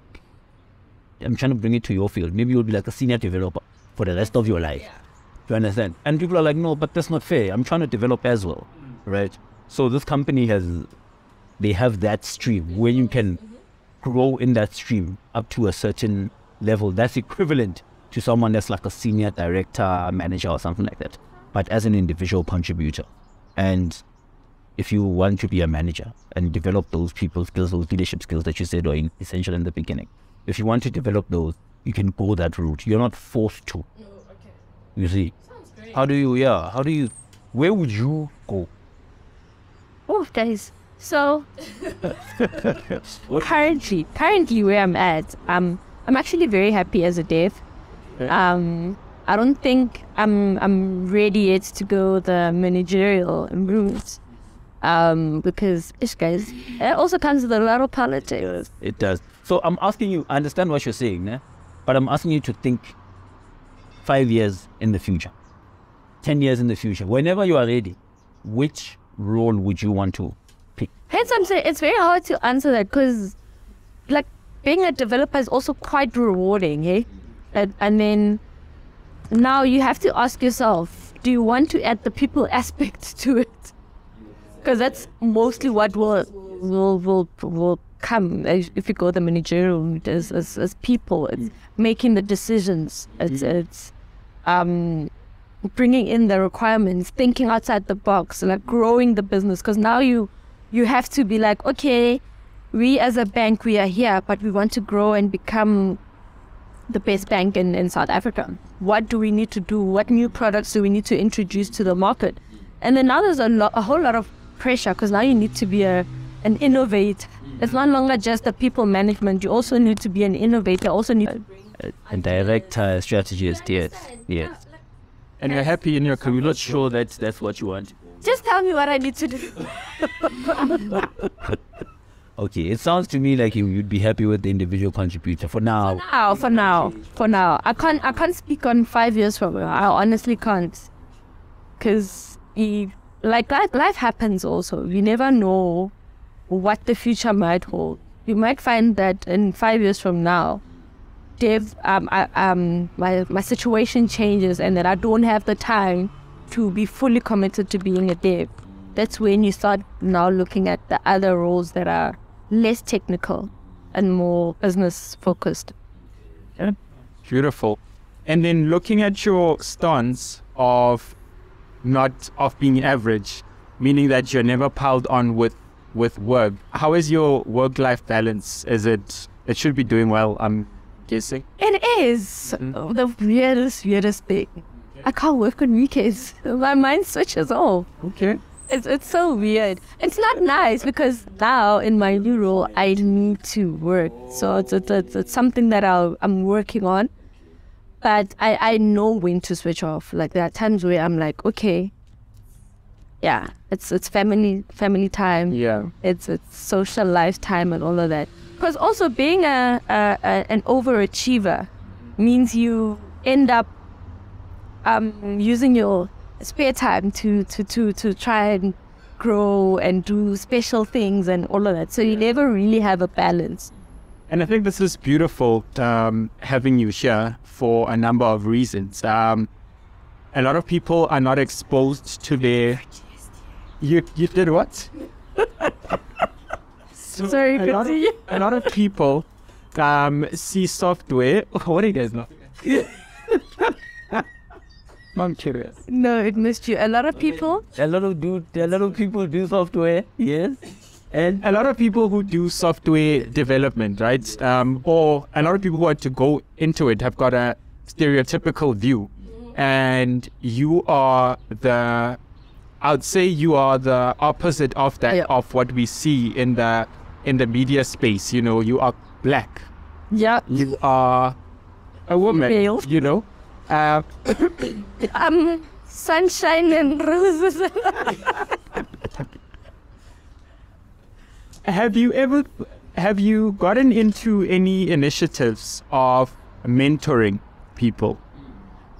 I'm trying to bring it to your field. Maybe you'll be like a senior developer for the rest of your life. You understand? And people are like, no, but that's not fair. I'm trying to develop as well, right? So this company has, they have that stream where you can grow in that stream up to a certain level that's equivalent to someone that's like a senior director, manager, or something like that, but as an individual contributor. And if you want to be a manager and develop those people skills, those leadership skills that you said are essential in the beginning, if you want to develop those, you can go that route. You're not forced to. Oh, you see, how do you? Yeah, how do you? Where would you go? Oh, guys. So currently, currently where I'm at, um, I'm actually very happy as a dev. Um, I don't think I'm I'm ready yet to go the managerial route. Um, because this guys, it also comes with a lot of politics. It does. So I'm asking you. I understand what you're saying, né? but I'm asking you to think five years in the future, ten years in the future. Whenever you are ready, which role would you want to? Hence, I'm saying it's very hard to answer that because, like, being a developer is also quite rewarding, hey? And, and then now you have to ask yourself do you want to add the people aspect to it? Because that's mostly what will will will will come if you go the managerial route as, as, as people. It's making the decisions. It's it's um bringing in the requirements, thinking outside the box, like growing the business. Because now you you have to be like, okay, we as a bank we are here, but we want to grow and become the best bank in, in South Africa. What do we need to do? What new products do we need to introduce to the market? And then now there's a, lo- a whole lot of pressure because now you need to be a an innovator. It's no longer just the people management. You also need to be an innovator. Also need A, a director, uh, strategist, yes, yes. And you're happy in your career. I'm not sure that that's what you want. Just tell me what I need to do. Okay, it sounds to me like you, you'd be happy with the individual contributor for now. now, for now, for now. I can't I can't speak on five years from now. I honestly can't, because like life, life happens. Also, you never know what the future might hold. You might find that in five years from now, Dev, um, I, um, my my situation changes, and that I don't have the time to be fully committed to being a dev. That's when you start now looking at the other roles that are less technical and more business focused. Yeah. Beautiful. And then looking at your stance of not of being average, meaning that you're never piled on with with work. How is your work life balance? Is it it should be doing well, I'm guessing. It is mm-hmm. the weirdest, weirdest thing. I can't work on weekends. My mind switches off. Okay. It's it's so weird. It's not nice because now in my new role I need to work. So it's it's, it's, it's something that I'll, I'm working on. but I, I know when to switch off. Like there are times where I'm like, okay, yeah, it's it's family family time. Yeah. It's it's social life time and all of that. Because also being a, a, a an overachiever means you end up um, using your spare time to, to, to, to try and grow and do special things and all of that. So you never really have a balance. And I think this is beautiful um, having you here for a number of reasons. Um, a lot of people are not exposed to their. You you did what? So Sorry, a lot, of, a lot of people um, see software. What are you guys at? I'm curious. No, it missed you. A lot of people, A lot of do a lot of people do software, yes. And a lot of people who do software development, right? Um, or a lot of people who want to go into it have got a stereotypical view. And you are the, I'd say you are the opposite of that, Yeah. of what we see in the in the media space. You know, you are black. yeah, You are a woman. Male. You know. Uh, um, sunshine and roses. Have you ever have you gotten into any initiatives of mentoring people?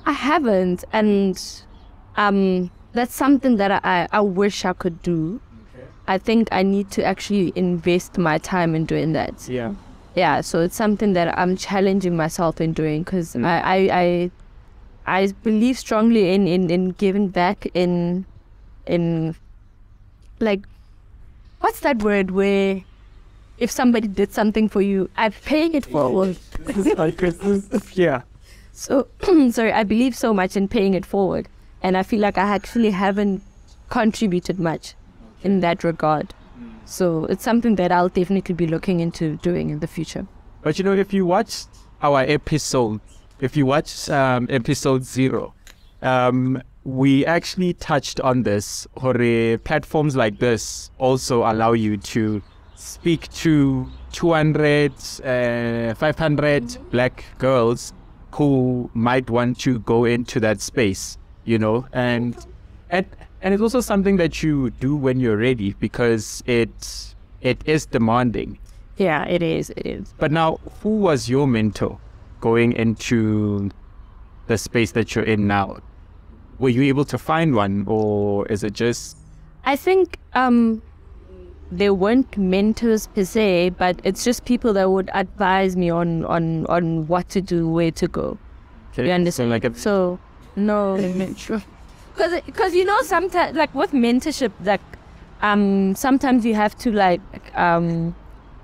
I haven't, and um, that's something that I, I wish I could do. I think I need to actually invest my time in doing that. Yeah. Yeah, so it's something that I'm challenging myself in doing because Mm. I, I, I I believe strongly in, in, in giving back in in like what's that word where if somebody did something for you, I'm paying it forward. yeah. So sorry, I believe so much in paying it forward, and I feel like I actually haven't contributed much in that regard. Hmm. So it's something that I'll definitely be looking into doing in the future. But you know, if you watch our episode, if you watch um, episode zero, um, we actually touched on this. Hore, platforms like this also allow you to speak to 200, uh, 500 black girls who might want to go into that space, you know, and and and it's also something that you do when you're ready because it it is demanding. Yeah, it is. It is. But now, who was your mentor going into the space that you're in now? Were you able to find one, or is it just I think um, they weren't mentors per se, but it's just people that would advise me on on on what to do, where to go. You understand? So like a, So no, because because you know sometimes like with mentorship, like um sometimes you have to like um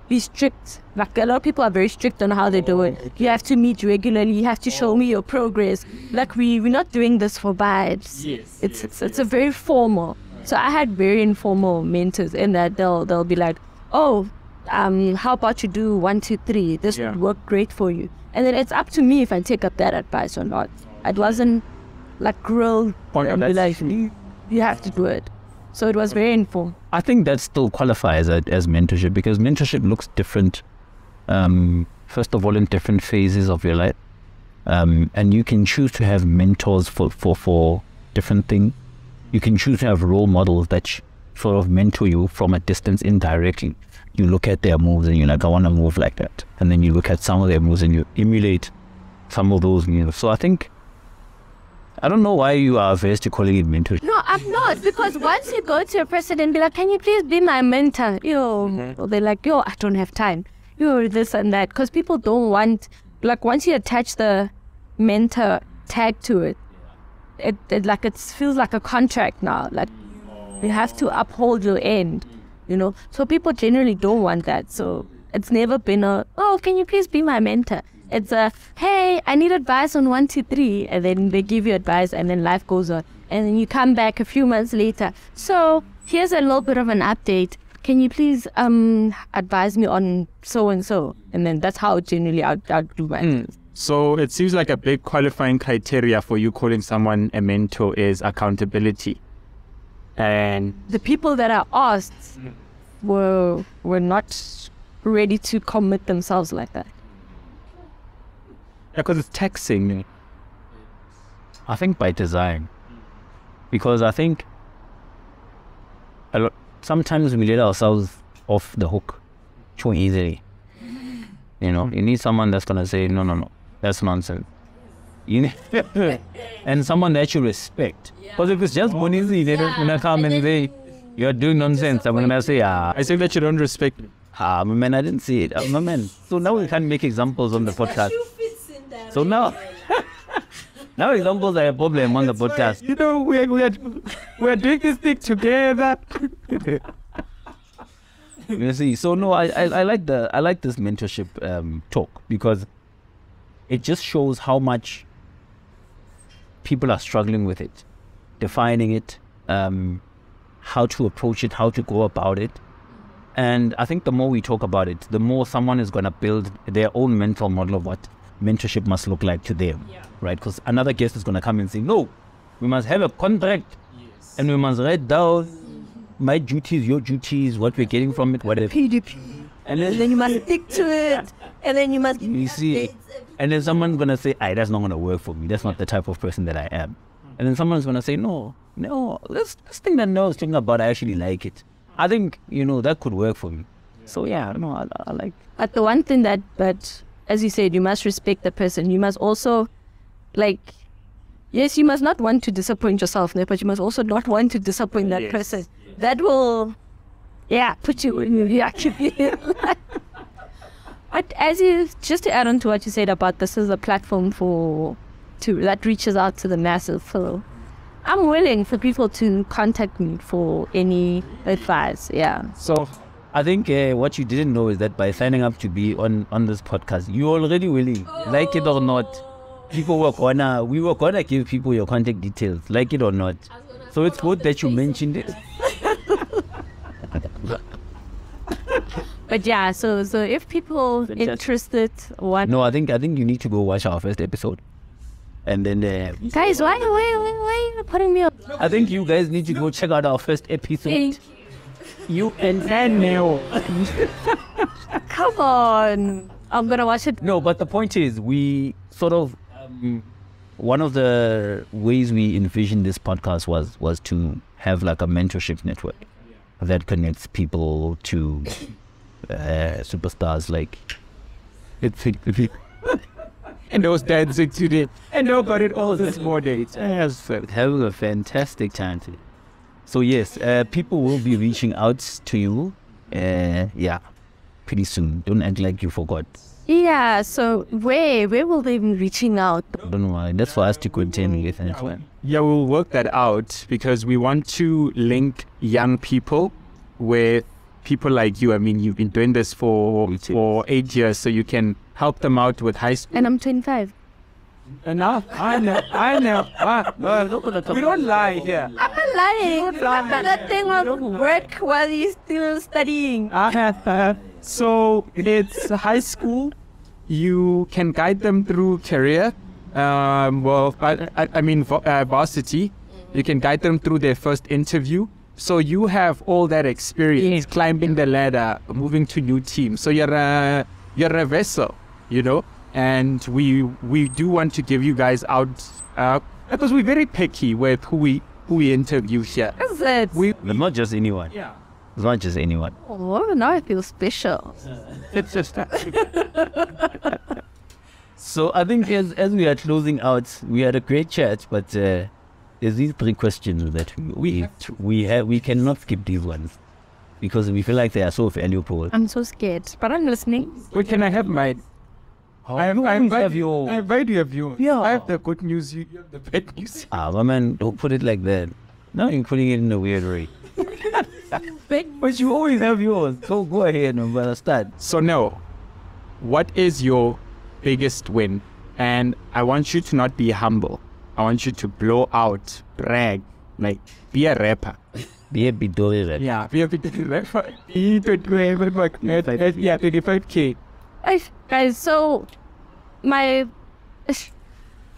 be strict. Like a lot of people are very strict on how they do it. You have to meet regularly. You have to show me your progress. Like we we're not doing this for vibes. Yes, It's it's, it's a very formal. So I had very informal mentors in that they'll they'll be like, oh, um, how about you do one two three? This Yeah. would work great for you. And then it's up to me if I take up that advice or not. It wasn't like grilled Point and of be like, you, you have to do it. So it was very informal. I think that still qualifies as, as mentorship because mentorship looks different. Um, first of all, in different phases of your life, um, and you can choose to have mentors for for for different things. You can choose to have role models that sort of mentor you from a distance indirectly. You look at their moves and you're like, I want to move like that, and then you look at some of their moves and you emulate some of those moves. So I think. I don't know why you are averse to calling it mentorship. No, I'm not because once you go to a person and be like, "Can you please be my mentor?" Yo, or they're like, "Yo, I don't have time." Yo, this and that because people don't want like once you attach the mentor tag to it, it, it like it feels like a contract now. Like you have to uphold your end, you know. So people generally don't want that. So it's never been a, "Oh, can you please be my mentor?" It's a, "Hey, I need advice on one, two, three, and then they give you advice, and then life goes on and then you come back a few months later. So here's a little bit of an update. Can you please um advise me on so and so? And then that's how generally I'd, I'd do my so? It seems like a big qualifying criteria for you calling someone a mentor is accountability, and the people that I asked were were not ready to commit themselves like that. because it's taxing. I think by design, because I think a lot, sometimes we let ourselves off the hook too easily. You know, you need someone that's gonna say, no, no, no, that's nonsense. You need, and someone that you respect. Because if it's just one easy, they're gonna come and say, you're doing nonsense. I'm gonna say, ah, I say that you don't respect me. ah, my man, I didn't see it. Ah, my man. So now we can't make examples on the podcast. So now, now examples are a problem on the podcast. You know, we're, we're, we're doing this thing together. You see, so no, I, I, I like the I like this mentorship um, talk because it just shows how much people are struggling with it, defining it, um, how to approach it, how to go about it. And I think the more we talk about it, the more someone is going to build their own mental model of what mentorship must look like to them, right? Because another guest is going to come and say, no, we must have a contract and we must write down my duties, your duties, what we're getting from it, whatever. PDP. And And then then you must stick to it. And then you must. you see, and then someone's gonna say, "Aye, that's not gonna work for me. That's not the type of person that I am." Hmm. And then someone's gonna say, "No, no, this this thing that Noah's talking about, I actually like it. I think you know that could work for me." So yeah, no, I, I like. But the one thing that, but as you said, you must respect the person. You must also, like, yes, you must not want to disappoint yourself, but you must also not want to disappoint that Yes. person. That will, yeah, put you in your But as you, just to add on to what you said about this is a platform for, to that reaches out to the masses. So I'm willing for people to contact me for any advice. Yeah. So, I think uh, what you didn't know is that by signing up to be on on this podcast, you're already willing, like it or not. People were gonna, we were gonna give people your contact details, like it or not. So it's good that you mentioned it. But yeah, so so if people Fantastic. interested, what No, I think I think you need to go watch our first episode, and then uh, guys, why why why, why are you putting me up? I think you guys need to go check out our first episode. you and Daniel. Come on, I'm gonna watch it. No, but the point is, we sort of um, one of the ways we envisioned this podcast was was to have like a mentorship network that connects people to uh, superstars like. It's And those dancing today. And I got it all this morning. Yes. having a fantastic time today. So yes, uh, people will be reaching out to you. Uh, yeah, pretty soon. Don't act like you forgot. Yeah, so where where will they be reaching out? I don't worry. That's for us to continue with as well. Yeah, we'll work that out because we want to link young people with people like you. I mean, you've been doing this for Me for eight years, so you can help them out with high school. And I'm 25. Enough. I know. I know. Ah, ah, we don't lie here. I'm not lying. That thing will work while you're still studying. So it's high school. You can guide them through career. Um, well, I, I, I mean, uh, varsity. You can guide them through their first interview. So you have all that experience climbing the ladder, moving to new teams. So you're a you're a vessel, you know. And we we do want to give you guys out uh, because we're very picky with who we who we interview here. Is it? We But not just anyone. yeah. It's not just anyone. Oh, now I feel special. It's just So I think as, as we are closing out, we had a great chat, but uh, there's these three questions that we we we, have, we cannot skip these ones because we feel like they are so valuable. I'm so scared, but I'm listening. Wait, can I have mine? I have, you I invite, have your- I invite you have yours. Yeah. I have the good news, you you have the bad news. Ah, my man, don't put it like that. Now you're putting it in a weird way. But you always have yours. So go ahead, my brother. Start. So now, what is your biggest win? And I want you to not be humble. I want you to blow out, brag, like be a rapper. Be a bit dory right? Yeah, be a bit rapper. Be 25, like, yeah, 25k. I, guys, so my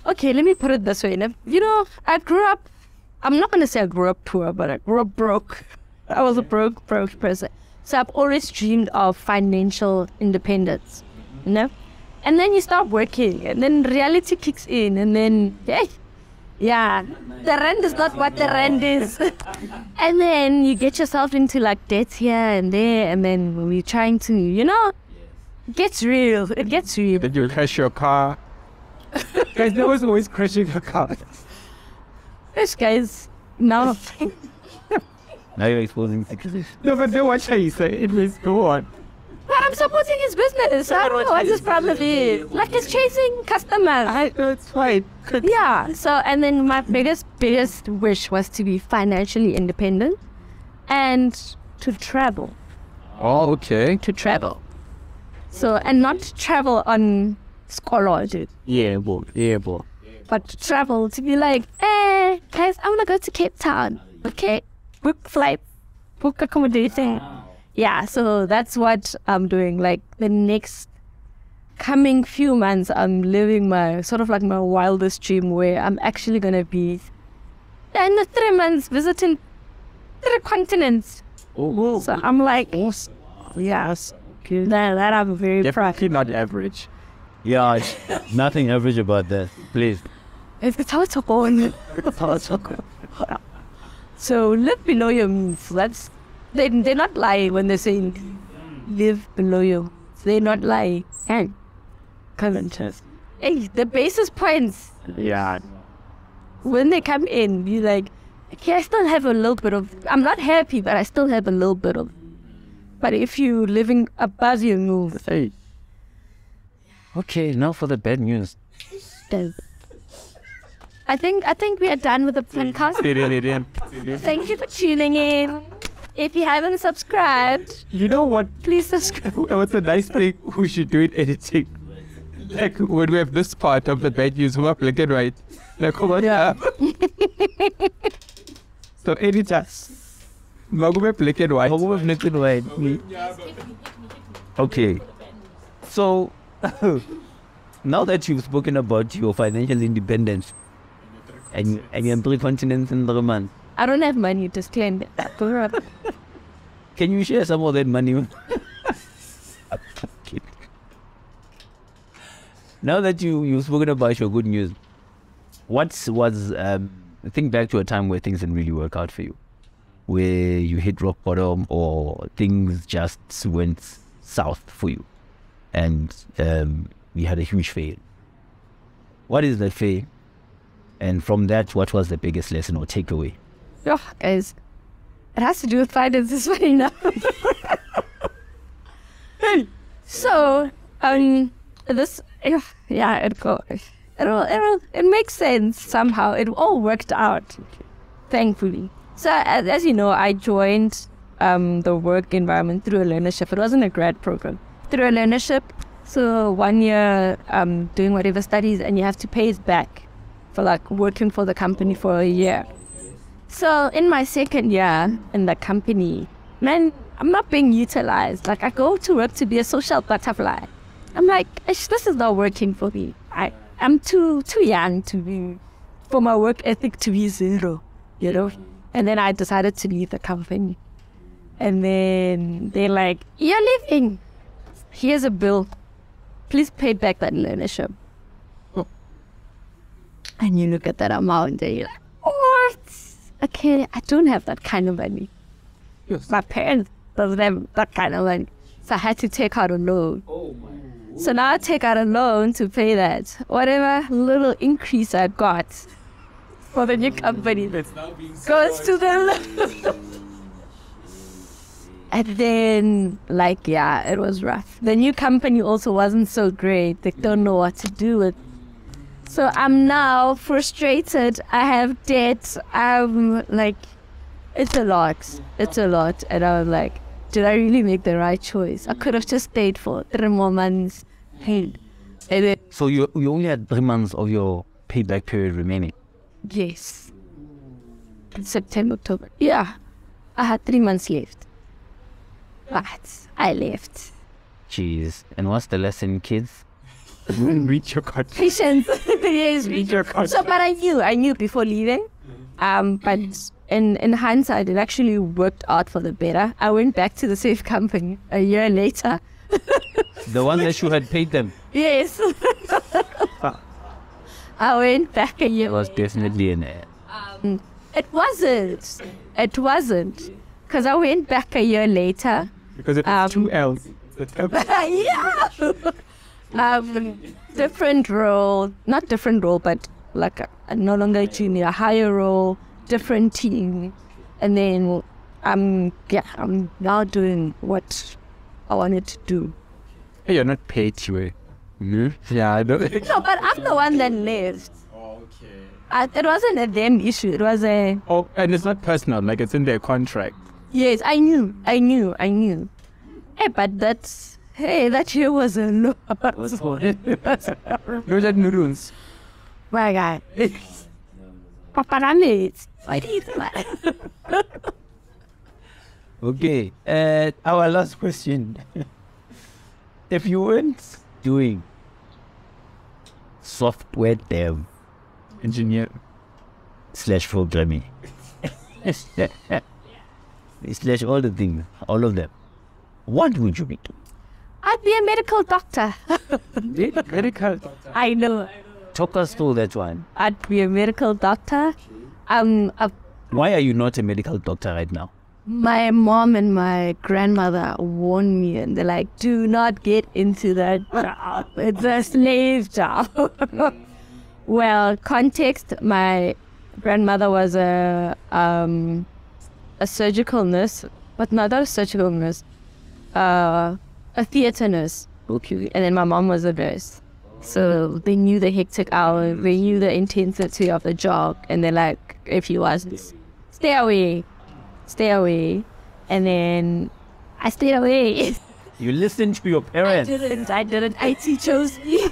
okay, let me put it this way. You know, I grew up. I'm not gonna say I grew up poor, but I grew up broke. I was a broke, broke person. So I've always dreamed of financial independence. You know, and then you start working, and then reality kicks in, and then hey, Yeah, the rent is not what the rent is. and then you get yourself into like debt here and there, and then when we're trying to, you know, it gets real. It gets real. Then you crash your car. Guys, there was always crashing your car. This guy's now. Now you're exposing secrets. No, but then what shall you say? It means go on. But I'm supporting his business. I don't know what his problem is. Like he's chasing customers. I know it's fine. Yeah. So, and then my biggest, biggest wish was to be financially independent and to travel. Oh, okay. To travel. So, and not travel on scholarship, Yeah, boy. Yeah, boy. but to travel to be like, eh, guys, I want to go to Cape Town. Okay. Book flight, book accommodation. Yeah. So that's what I'm doing. Like the next coming few months, I'm living my sort of like my wildest dream where I'm actually going to be in the three months visiting three continents. Oh, So I'm like, yes, that, that I'm very proud. definitely not average. Yeah, nothing average about that. Please. It's how it's going. So live below your means. That's they they're not lying when they're saying live below you. They're not lying. Hey, current. Hey, the basis points Yeah. when they come in, you like, okay, I still have a little bit of. I'm not happy, but I still have a little bit of. But if you living above your means, Hey. Okay, now for the bad news. then I think I think we are done with the podcast. Thank you for tuning in. If you haven't subscribed, You know what? please subscribe. What's a nice thing we should do in editing? Like when we have this part of the bad news, we are black and white. Like, come on, Yeah. so anytime. Magube black and white. How about Nathan White? Okay. So, now that you've spoken about your financial independence and, and you're in three continents in three months, I don't have money to spend. can you share some of that money? now that you, you've spoken about your good news, what was, um, think back to a time where things didn't really work out for you? Where you hit rock bottom or things just went south for you and um, you had a huge fail. What is that fail? And from that, what was the biggest lesson or takeaway? Oh, guys, it has to do with finances funny enough. so, um, this, yeah, yeah, it go, it'll, it'll, it makes sense somehow. It all worked out, thankfully. So, as, as you know, I joined um, the work environment through a learnership. It wasn't a grad program. Through a learnership, so one year um, doing whatever studies, and you have to pay it back for like working for the company for a year. So in my second year in the company, man, I'm not being utilized. Like I go to work to be a social butterfly. I'm like, this is not working for me. I I'm too too young to be for my work ethic to be zero, you know. And then I decided to leave the company. And then they're like, You're leaving. Here's a bill. Please pay back that learnership. And you look at that amount and you're like, What? Okay, I don't have that kind of money. My parents doesn't have that kind of money. So I had to take out a loan. So now I take out a loan to pay that. Whatever little increase I got for the new company goes to the loan. and then, like, yeah, it was rough. The new company also wasn't so great. They don't know what to do with so I'm now frustrated. I have debt. I'm like, it's a lot. It's a lot. And I was like, did I really make the right choice? I could have just stayed for three more months. And then, So you you only had three months of your payback period remaining. yes. September, October. Yeah. I had three months left. But I left. Jeez. And what's the lesson, kids? Reach your cut. Patience. yes, Reach your cut. So, but I knew, I knew before leaving. Um, but in in hindsight, it actually worked out for the better. I went back to the safe company a year later. The one that you had paid them. Yes. I went back a year. It year. was definitely an ad. It wasn't. It wasn't. Because I went back a year later. Because it's Um, two L's. The yeah. Um, different role, not different role, but like a, a no longer junior, higher role, different team, and then I'm yeah, I'm now doing what I wanted to do. Hey, you're not paid to it. Yeah, I know. No, but I'm the one that left. okay. I, it wasn't a them issue. It was a Oh, and it's not personal, like it's in their contract. yes. I knew, I knew, I knew. Hey, but that's hey, that year was a lot. Was Those are noodles. My guy. Paparazzi. Why do you do that? Okay, uh, our last question. if you weren't doing software dev Engineer. slash programming slash all the things, all of them, what would you be doing? I'd be a medical doctor. Medical. doctor. I know. Talk us through that one. I'd be a medical doctor. Um, Why are you not a medical doctor right now? my mom and my grandmother warned me, and they're like, "Do not get into that job. It's a slave job." well, context: my grandmother was a um, a surgical nurse, but not a surgical nurse, uh, a theater nurse. Okay, and then my mom was a nurse. So they knew the hectic hour, they knew the intensity of the job, and they're like, if you wasn't, stay away, stay away. And then I stayed away. You listen to your parents. I didn't, I didn't. IT chose me.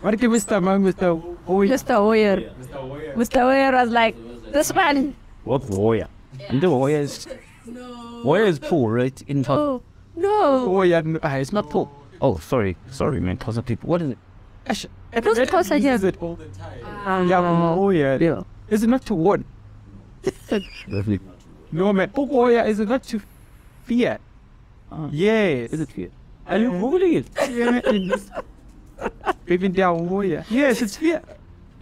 What give Mr. Mang, Mr. Oh, Mr. Hoyer. Mr. Hoyer was like, this man, What warrior? And the warrior is warrior is poor, right? In oh, no. Oh, yeah, no, ah, it's not poor. Oh, sorry, sorry, man. Cause of people. What is it? Ash- Those Red clothes are uses here. it all the time. Yeah, oh, yeah. Yeah. Is it not to warn? Lovely. No, man. Oh, yeah, is it not to fear? Ah. Yes. Is it fear? Are you googling it? Even down, oh, yeah. Yes, it's fear.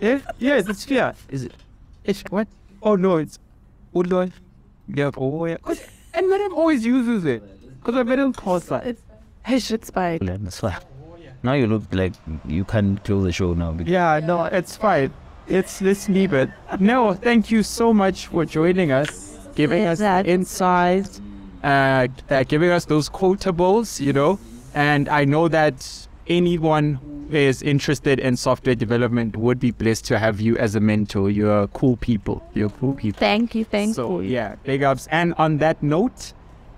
Yes, yes, it's fear. Is it? It's what? Oh, no, it's. Oh, Lord. Yeah, oh, yeah. And Madam always uses it. Because I Madam calls that. It's, hey, shit's fine. That's fine. Now you look like you can't kill the show now. Because Yeah, no, it's fine. It's let's leave it. No, thank you so much for joining us, giving us Exact- insights, uh, uh, giving us those quotables, you know. And I know that anyone who is interested in software development would be blessed to have you as a mentor. You're cool people. You're cool people. Thank you, thank So you. yeah, big ups. And on that note,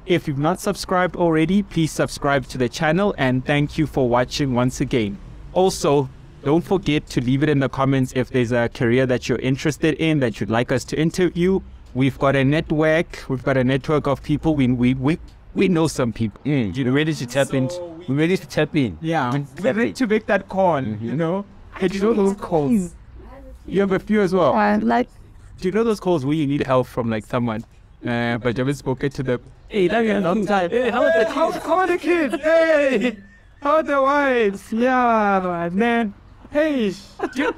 if you've not subscribed already, please subscribe to the channel and thank you for watching once again. Also, don't forget to leave it in the comments if there's a career that you're interested in that you'd like us to interview. We've got a network. We've got a network of people. We we we, we know some people. Mm, you're ready to tap in. We're ready to tap in. Yeah, we're ready to make that call. You know, hey, do you know those calls? You have a few as well. Uh, like, Do you know those calls where you need help from like someone, uh, but you haven't spoken to them? Hey, that's a long time. Hey, how are the kids? How are the kids? Hey, how are the wives? Yeah, man. Hey, you,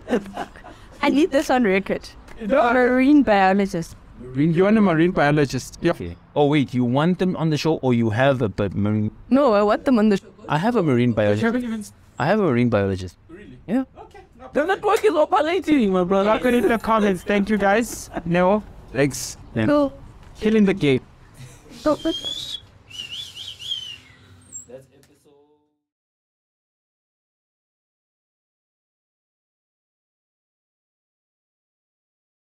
I need this on record. you know, Marine biologist. you want a marine biologist? Yeah. Okay. Oh wait, you want them on the show or you have a but marine? No, I want them on the show. I have a marine biologist. I have a marine biologist. Really? Yeah. Okay. The network is operating, my brother. Drop it in the comments. Thank you guys. No, thanks. Yeah. Cool. Killing the game. So,